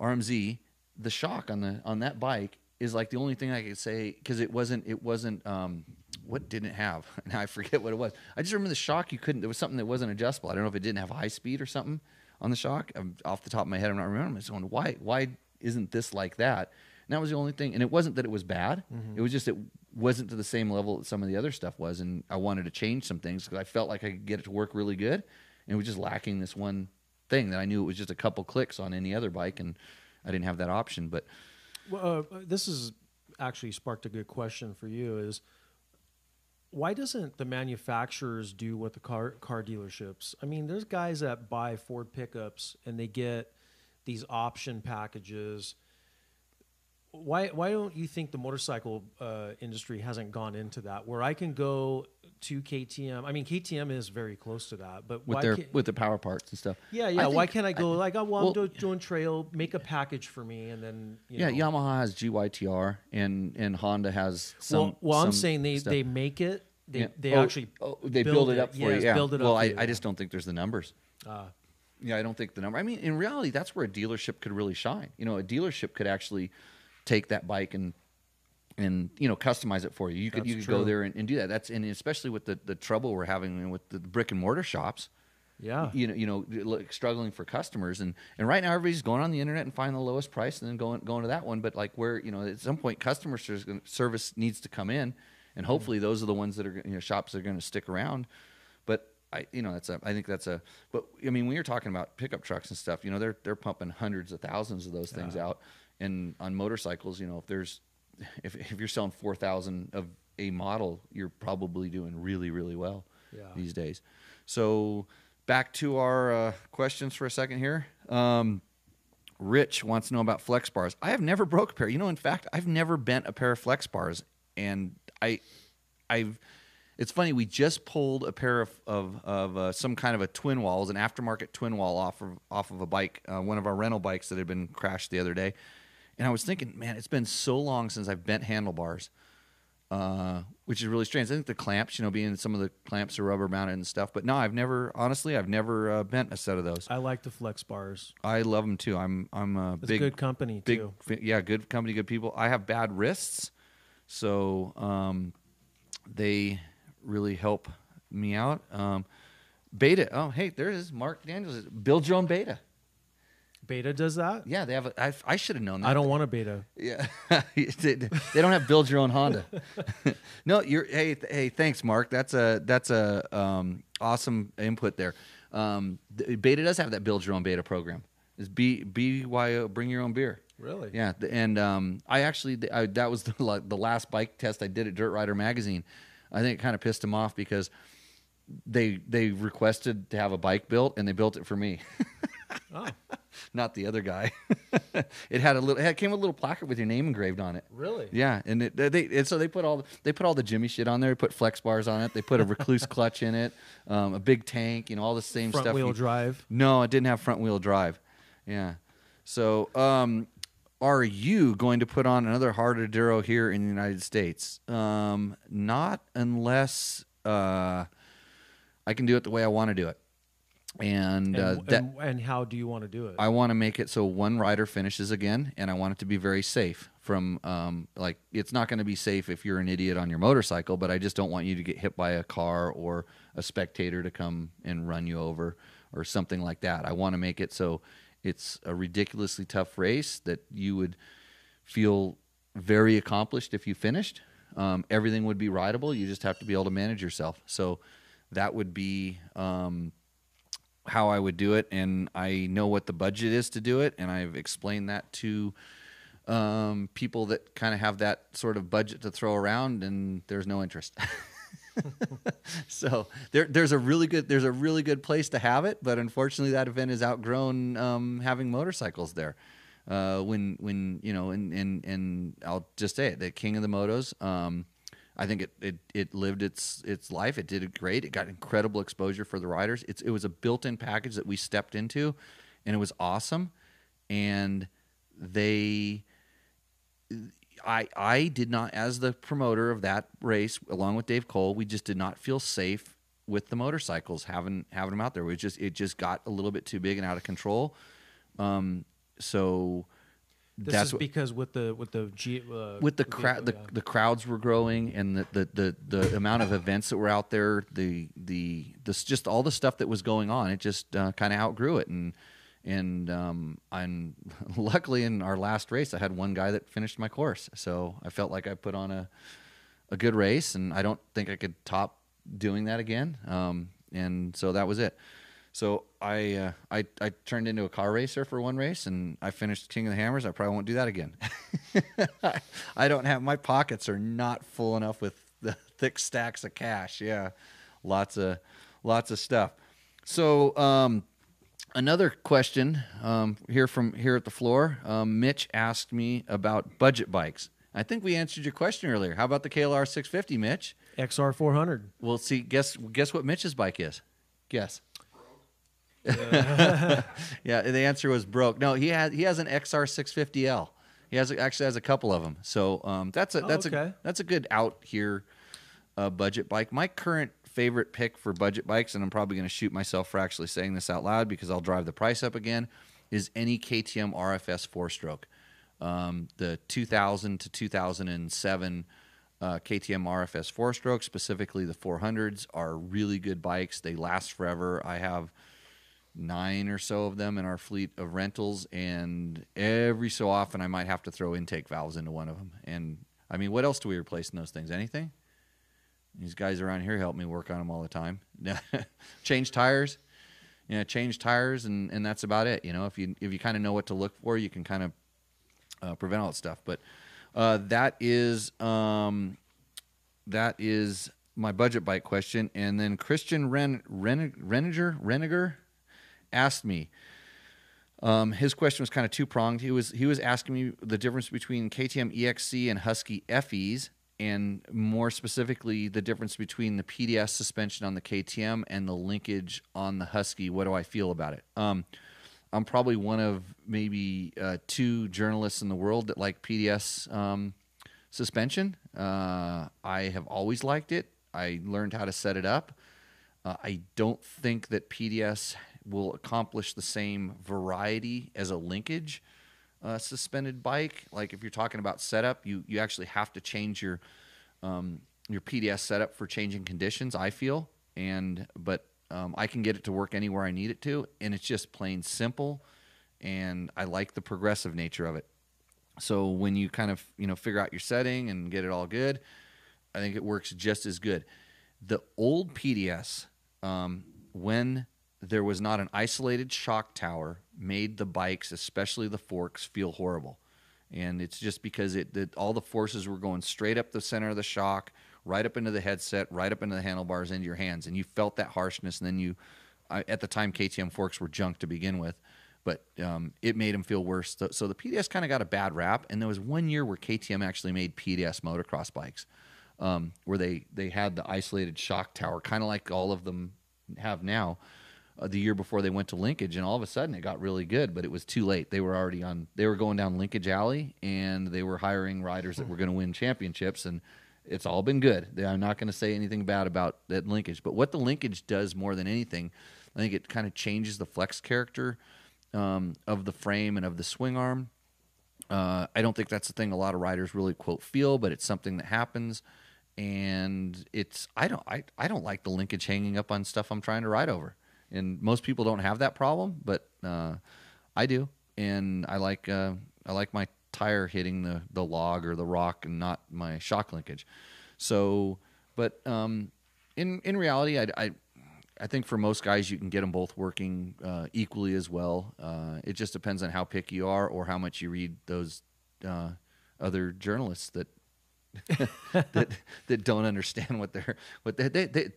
RMZ. The shock on the on that bike is like the only thing I could say because it wasn't it wasn't um what didn't it have now I forget what it was. I just remember the shock you couldn't. There was something that wasn't adjustable. I don't know if it didn't have high speed or something on the shock. I'm, off the top of my head, I'm not remembering. I'm just going, why why isn't this like that? And that was the only thing. And it wasn't that it was bad. It was just it wasn't to the same level that some of the other stuff was. And I wanted to change some things because I felt like I could get it to work really good. And it was just lacking this one thing that I knew it was just a couple clicks on any other bike, and I didn't have that option. But Well, uh, this is actually sparked a good question for you is why doesn't the manufacturers do what the car car dealerships? I mean, there's guys that buy Ford pickups and they get these option packages. Why why don't you think the motorcycle uh, industry hasn't gone into that where I can go to KTM? I mean, KTM is very close to that, but with why their with the power parts and stuff. yeah, yeah. why can't I go like, oh, well, well- I'm do- doing trail, make a package for me, and then you yeah, know. Yamaha has GYTR and and Honda has some. well, well, I'm saying they, stuff. they make it. They, Yeah. they Oh, actually oh, they build, build it it. up for Yes, you. Yeah. build it up well, for I, I just don't think there's the numbers. uh, Yeah, I don't think the number. I mean, in reality, that's where a dealership could really shine. You know, a dealership could actually take that bike and and you know customize it for you. You could That's you could go there and, and do that. That's and especially with the the trouble we're having with the brick and mortar shops. yeah. You know, you know, like, struggling for customers, and and right now everybody's going on the internet and finding the lowest price, and then going going to that one. But like where you know, at some point, customer service needs to come in, and hopefully those are the ones that are you know shops that are going to stick around. But I, you know, that's a. I think that's a. But I mean, when you're talking about pickup trucks and stuff, you know, they're they're pumping hundreds of thousands of those things out, and on motorcycles, you know, if there's, if if you're selling four thousand of a model, you're probably doing really really well Yeah. these days. So back to our uh, questions for a second here. Um, Rich wants to know about flex bars. I have never broke a pair. You know, in fact, I've never bent a pair of flex bars, and I, I've. It's funny. We just pulled a pair of of, of uh, some kind of a twin wall, it was an aftermarket twin wall off of off of a bike, uh, one of our rental bikes that had been crashed the other day. And I was thinking, man, it's been so long since I've bent handlebars, uh, which is really strange. I think the clamps, you know, being some of the clamps are rubber mounted and stuff. But no, I've never, honestly, I've never uh, bent a set of those. I like the flex bars. I love them too. I'm I'm a It's big good company big too. yeah good company good people i have bad wrists so um, they really help me out um, beta oh hey there is mark daniels build your own beta Beta does that. yeah they have a, I, I should have known that I don't want a beta. yeah they, they don't have build your own honda no you're hey th- hey thanks mark that's a that's a um, awesome input there um, the- beta does have that build your own beta program is b byo bring your own beer Really? yeah, and um, I actually I, that was the the last bike test I did at Dirt Rider magazine. I think it kind of pissed him off because they they requested to have a bike built and they built it for me, Oh, not the other guy. it had a little. It came with a little placard with your name engraved on it. Really? Yeah, and it, they and so they put all they put all the Jimmy shit on there. They put flex bars on it. They put a Rekluse clutch in it, um, a big tank. You know all the same Front stuff. Front wheel you- drive. No, it didn't have front wheel drive. Yeah. So, um, are you going to put on another hard enduro here in the United States? Um, not unless uh, I can do it the way I want to do it. And, And, uh, that and, and how do you want to do it? I want to make it so one rider finishes again, and I want it to be very safe. From um, like, it's not going to be safe if you're an idiot on your motorcycle, but I just don't want you to get hit by a car or a spectator to come and run you over or something like that. I want to make it so it's a ridiculously tough race that you would feel very accomplished if you finished. Um, everything would be rideable. You just have to be able to manage yourself. So that would be um, how I would do it, and I know what the budget is to do it, and I've explained that to um, people that kind of have that sort of budget to throw around, and there's no interest. so there, there's a really good there's a really good place to have it, but unfortunately that event has outgrown um, having motorcycles there. Uh, when when you know and and and I'll just say it, the king of the motos. Um, I think it, it it lived its its life. It did it great. It got incredible exposure for the riders. It's it was a built-in package that we stepped into, and it was awesome. And they, I I did not as the promoter of that race, along with Dave Cole, we just did not feel safe with the motorcycles having having them out there. We just it just got a little bit too big and out of control. Um, so this that's is what, because with the with the G, uh, with the crowd the, yeah. the crowds were growing and the, the, the, the amount of events that were out there the the this just all the stuff that was going on it just uh, kind of outgrew it. And and um, I'm luckily in our last race I had one guy that finished my course. So I felt like I put on a a good race and I don't think I could top doing that again. Um, and so that was it so I, uh, I I turned into a car racer for one race, and I finished King of the Hammers. I probably won't do that again. I don't have my pockets are not full enough with the thick stacks of cash. Yeah, lots of lots of stuff. So um, another question um, here from here at the floor. Um, Mitch asked me about budget bikes. I think we answered your question earlier. How about the KLR 650, Mitch? XR 400. Well, see, guess guess what Mitch's bike is? Guess. yeah, the answer was broke. No, he has he has an XR 650L. He has actually has a couple of them. So um, that's a Oh, that's a that's a good out here uh, budget bike. My current favorite pick for budget bikes, and I'm probably going to shoot myself for actually saying this out loud because I'll drive the price up again, is any KTM RFS four stroke. Um, the 2000 to 2007 uh, KTM RFS four stroke, specifically the 400s, are really good bikes. They last forever. I have nine or so of them in our fleet of rentals, and every so often I might have to throw intake valves into one of them. And I mean, what else do we replace in those things? Anything? These guys around here help me work on them all the time. change tires, you know, change tires, and, and that's about it. You know, if you if you kind of know what to look for, you can kind of uh, prevent all that stuff. But uh, that is um, that is my budget bike question. And then Christian Ren, Ren, Reniger Reniger asked me. Um, his question was kind of two pronged. He was he was asking me the difference between KTM EXC and Husky FEs, and more specifically the difference between the PDS suspension on the KTM and the linkage on the Husky. What do I feel about it? Um, I'm probably one of maybe uh, two journalists in the world that like PDS um, suspension. Uh, I have always liked it. I learned how to set it up. Uh, I don't think that PDS will accomplish the same variety as a linkage uh, suspended bike. Like if you're talking about setup, you you actually have to change your um, your PDS setup for changing conditions. I feel, and but um, I can get it to work anywhere I need it to, and it's just plain simple. And I like the progressive nature of it. So when you kind of you know figure out your setting and get it all good, I think it works just as good. The old PDS, um, when there was not an isolated shock tower, made the bikes, especially the forks, feel horrible. And it's just because it that all the forces were going straight up the center of the shock, right up into the headset, right up into the handlebars, into your hands, and you felt that harshness. And then you, I, at the time, KTM forks were junk to begin with. but um, it made them feel worse. So, so the PDS kind of got a bad rap. And there was one year where KTM actually made PDS motocross bikes, um, where they they had the isolated shock tower, kind of like all of them have now. Uh, the year before they went to linkage, and all of a sudden it got really good, but it was too late. They were already on. They were going down linkage alley, and they were hiring riders that were going to win championships, and it's all been good. They- I'm not going to say anything bad about that linkage, but what the linkage does more than anything, I think it kind of changes the flex character um, of the frame and of the swing arm. Uh, I don't think that's the thing a lot of riders really quote feel, but it's something that happens, and it's I don't I, I don't like the linkage hanging up on stuff I'm trying to ride over, and most people don't have that problem, but uh, I do, and I like uh, I like my tire hitting the the log or the rock and not my shock linkage. So, but um, in in reality, I, I I think for most guys, you can get them both working uh, equally as well. Uh, it just depends on how picky you are or how much you read those uh, other journalists that that that don't understand what they're what they, they, they.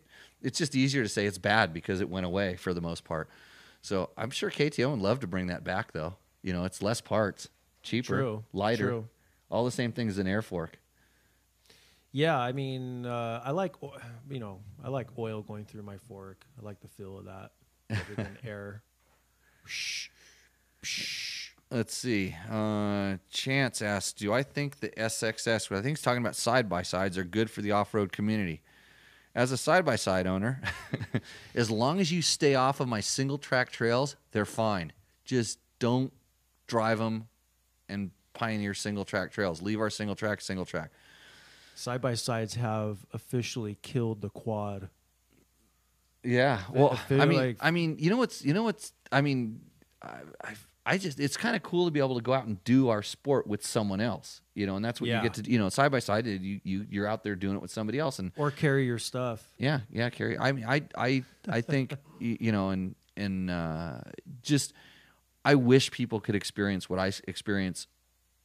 It's just easier to say it's bad because it went away for the most part. So I'm sure KTO would love to bring that back, though. You know, it's less parts, cheaper, True, lighter, true. all the same things as an air fork. Yeah, I mean, uh, I like you know, I like oil going through my fork. I like the feel of that rather than air. Let's see. Uh, Chance asks, "Do I think the SXS, what I think he's talking about side by sides, are good for the off-road community?" As a side by side owner, as long as you stay off of my single track trails, they're fine. Just don't drive them and pioneer single track trails. Leave our single track single track. Side by sides have officially killed the quad. Yeah. Well, I mean, like- I mean, you know what's, you know what's, I mean, I, I, I just, it's kind of cool to be able to go out and do our sport with someone else, you know, and that's what Yeah. you get to, you know, side by side. You, you, you're out there doing it with somebody else, and Or carry your stuff. yeah, yeah, carry. I mean, I, I, I think, you know, and and uh, just, I wish people could experience what I experience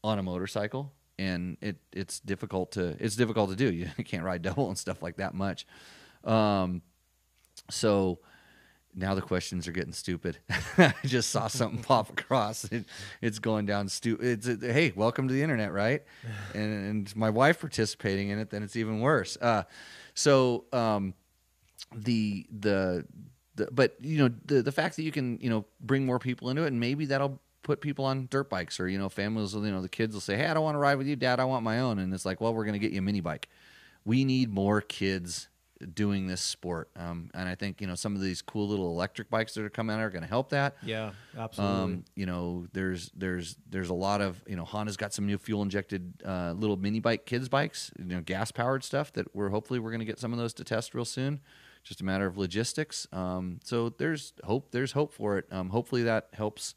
on a motorcycle, and it, it's difficult to, it's difficult to do. You can't ride double and stuff like that much. Um, so now the questions are getting stupid. I just saw something pop across. It, it's going down stupid. It's a, hey, welcome to the internet, right? And, and my wife participating in it, then it's even worse. Uh, so um, the the the but you know the the fact that you can you know bring more people into it, and maybe that'll put people on dirt bikes or you know families will you know the kids will say hey i don't want to ride with you dad i want my own and it's like well we're going to get you a mini bike we need more kids doing this sport um, and i think you know some of these cool little electric bikes that are coming out are going to help that Yeah, absolutely. um, you know, there's there's there's a lot of you know Honda's got some new fuel injected uh, little mini bike kids bikes, you know, gas powered stuff that we're hopefully we're going to get some of those to test real soon. Just a matter of logistics. Um, so there's hope. There's hope for it. Um, hopefully that helps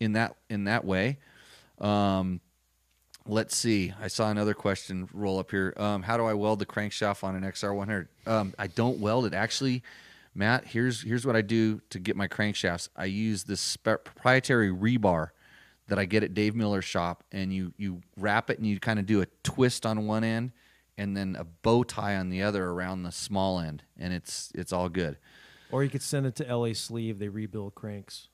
in that in that way. Um, let's see. I saw another question roll up here. Um, how do I weld the crankshaft on an XR100? Um, I don't weld it. Actually, Matt, here's here's what I do to get my crankshafts. I use this proprietary rebar that I get at Dave Miller's shop, and you you wrap it and you kind of do a twist on one end, and then a bow tie on the other around the small end, and it's it's all good. or you could send it to LA Sleeve. They rebuild cranks.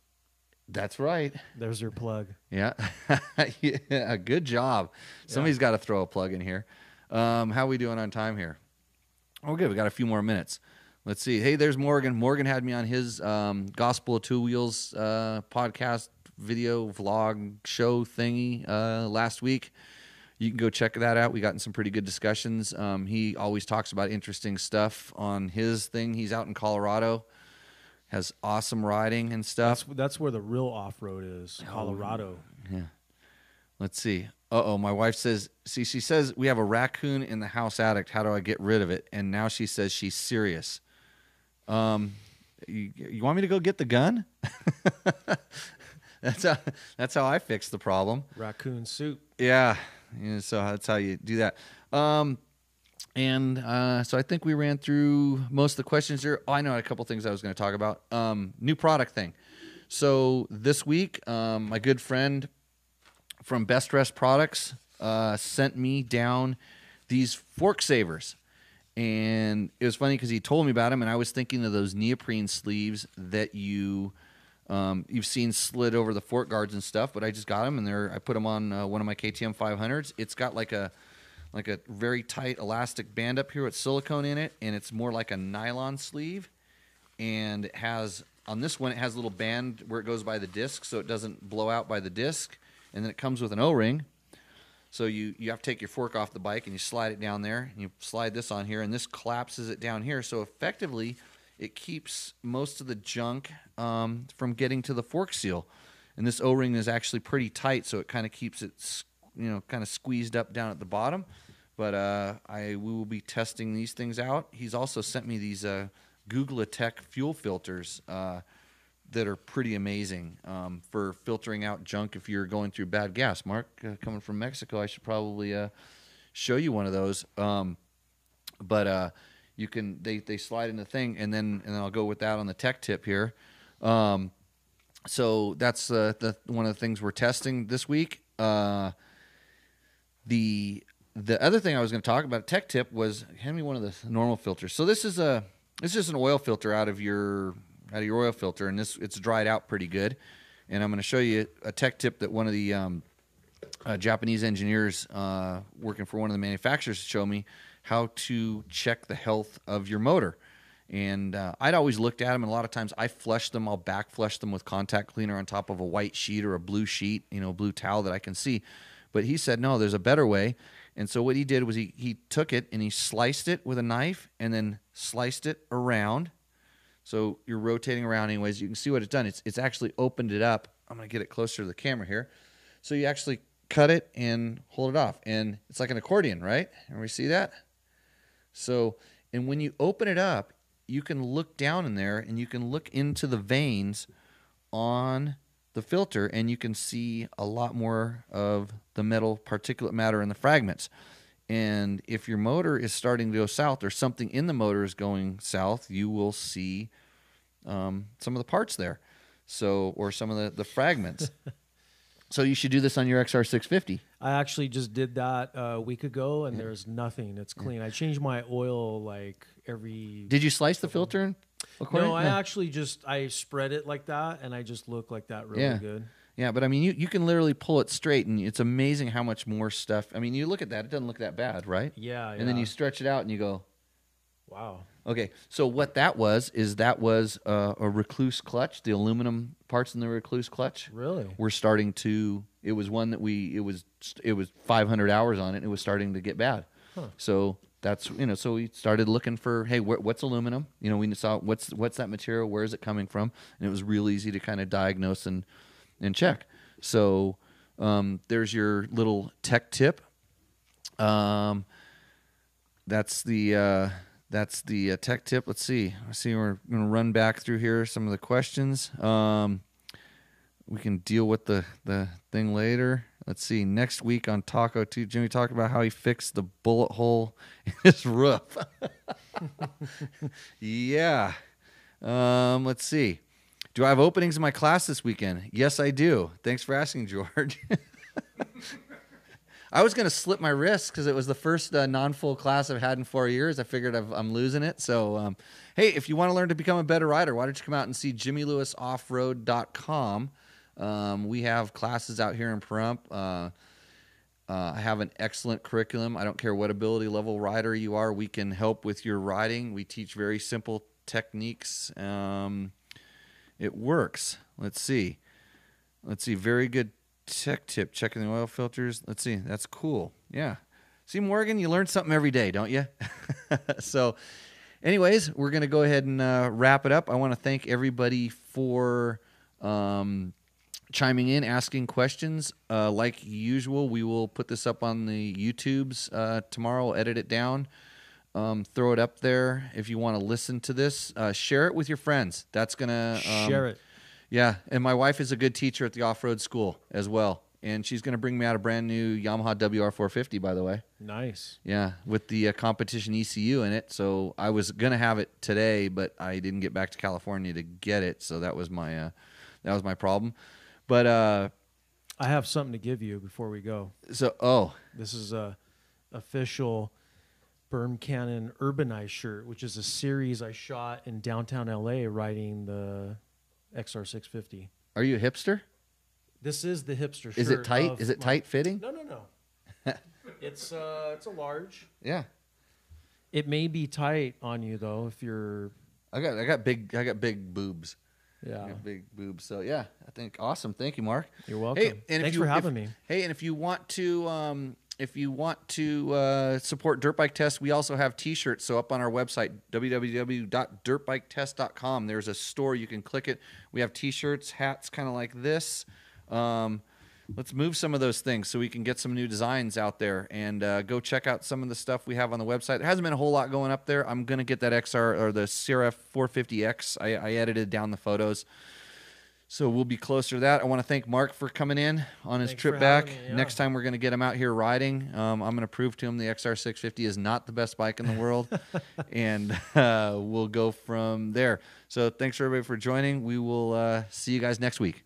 That's right. There's your plug. Yeah. yeah. Good job. Somebody's got to throw a plug in here. Um, how are we doing on time here? Oh, good. We got a few more minutes. Let's see. Hey, there's Morgan. Morgan had me on his um, Gospel of Two Wheels uh, podcast, video, vlog, show thingy uh, last week. You can go check that out. We got in some pretty good discussions. Um, he always talks about interesting stuff on his thing. He's out in Colorado, has awesome riding and stuff. That's that's where the real off road is. Colorado. Yeah. Let's see. Uh oh, my wife says, see, she says we have a raccoon in the house attic. How do I get rid of it? And now she says she's serious. Um, you, you want me to go get the gun? that's how that's how I fix the problem. Raccoon soup. Yeah. yeah so that's how you do that. Um, and uh, so I think we ran through most of the questions here. Oh, I know a couple things I was going to talk about. Um, new product thing. So this week, um, my good friend from Best Rest Products uh, sent me down these fork savers. And it was funny because he told me about them, and I was thinking of those neoprene sleeves that you Um, you've seen slid over the fork guards and stuff, but I just got them and they're I put them on uh, one of my KTM 500s. It's got like a like a very tight elastic band up here with silicone in it, and it's more like a nylon sleeve. And it has on this one, it has a little band where it goes by the disc, so it doesn't blow out by the disc. And then it comes with an O-ring, so you you have to take your fork off the bike and you slide it down there, and you slide this on here, and this collapses it down here. So effectively, it keeps most of the junk um, from getting to the fork seal. And this O-ring is actually pretty tight, so it kind of keeps it, you know, kind of squeezed up down at the bottom. But uh, I we will be testing these things out. He's also sent me these uh, Guglatech fuel filters uh, that are pretty amazing um, for filtering out junk if you're going through bad gas. Mark, uh, coming from Mexico, I should probably uh, show you one of those. Um, but uh, you can they they slide in the thing, and then and then I'll go with that on the tech tip here. Um, so that's uh, the one of the things we're testing this week. Uh, the the other thing I was going to talk about a tech tip was hand me one of the normal filters. So this is a this is an oil filter out of your out of your oil filter, and this it's dried out pretty good. And I'm going to show you a tech tip that one of the um, uh, Japanese engineers uh, working for one of the manufacturers showed me how to check the health of your motor. And uh, I'd always looked at them, and a lot of times I flush them. I'll back flush them with contact cleaner on top of a white sheet or a blue sheet, you know, a blue towel that I can see. But he said, no, there's a better way. And so what he did was he, he took it and he sliced it with a knife and then sliced it around. So you're rotating around anyways. You can see what it's done. It's, it's actually opened it up. I'm going to get it closer to the camera here. So you actually cut it and hold it off. And it's like an accordion, right? And we see that? So, and when you open it up, you can look down in there and you can look into the veins on the filter and you can see a lot more of the metal particulate matter in the fragments. And if your motor is starting to go south or something in the motor is going south, you will see um, some of the parts there. So, or some of the, the fragments. so you should do this on your XR650. I actually just did that uh, a week ago, and there's nothing. It's clean. I change my oil like every. Did you slice the filter? in accordion? no, I actually just I spread it like that, and I just look like that really Yeah. good. Yeah, but I mean, you, you can literally pull it straight, and it's amazing how much more stuff. I mean, you look at that; it doesn't look that bad, right? Yeah, And then you stretch it out, and you go, Wow. okay. So what that was is that was uh, a Rekluse clutch. The aluminum parts in the Rekluse clutch Really? were starting to. It was one that we. It was it was 500 hours on it. And it was starting to get bad. Huh. So that's you know. So we started looking for hey, wh- what's aluminum? You know, we saw what's what's that material? Where is it coming from? And it was real easy to kind of diagnose and and check. So um, there's your little tech tip. Um, that's the uh, that's the uh, tech tip. Let's see. Let's see. We're gonna run back through here some of the questions. Um, we can deal with the the thing later. Let's see. Next week on Taco Two, Jimmy talked about how he fixed the bullet hole in his roof. yeah. Um, let's see. Do I have openings in my class this weekend? Yes, I do. Thanks for asking, George. I was to slip my wrist because it was the first uh, non-full class I've had in four years. I figured I've, I'm losing it. So, um, hey, if you want to learn to become a better rider, why don't you come out and see JimmyLewisOffroad.com. Um, we have classes out here in Pahrump. Uh, uh, I have an excellent curriculum. I don't care what ability level rider you are, we can help with your riding. We teach very simple techniques. Um, it works. Let's see. Let's see. Very good tech tip. Checking the oil filters. Let's see. That's cool. Yeah. See, Morgan, you learn something every day, don't you? so, anyways, we're going to go ahead and uh, wrap it up. I want to thank everybody for um, chiming in, asking questions. Uh, like usual, we will put this up on the YouTubes uh, tomorrow, edit it down um, throw it up there if you want to listen to this. Uh, share it with your friends. That's gonna um, Share it. Yeah, and my wife is a good teacher at the off-road school as well, and she's gonna bring me out a brand new Yamaha WR450. By the way, Nice. yeah, with the uh, competition ECU in it. So I was gonna have it today, but I didn't get back to California to get it, so that was my uh, that was my problem. But uh, I have something to give you before we go. so oh This is a official Berm Cannon Urbanized shirt, which is a series I shot in downtown LA riding the XR650. Are you a hipster? This is the hipster shirt. Is it tight? Is it my- tight fitting? No, no, no. it's uh, it's a large. Yeah. It may be tight on you though if you're. I got I got big I got big boobs. Yeah. got big boobs. So yeah, I think awesome. Thank you, Mark. You're welcome. Hey, and if Thanks you- for if- having me. Hey, and if you want to, um, if you want to uh, support Dirt Bike Test, we also have T-shirts. So up on our website, www.dirtbiketest.com, there's a store you can click it. We have T-shirts, hats, kind of like this. Um, let's move some of those things so we can get some new designs out there and uh, go check out some of the stuff we have on the website. There hasn't been a whole lot going up there. I'm gonna get that XR or the CRF 450X. I, I edited down the photos. So we'll be closer to that. I want to thank Mark for coming in on his Thanks trip back. me, yeah. Next time we're going to get him out here riding. Um, I'm going to prove to him the XR650 is not the best bike in the world, and uh, we'll go from there. So thanks everybody for joining. We will uh, see you guys next week.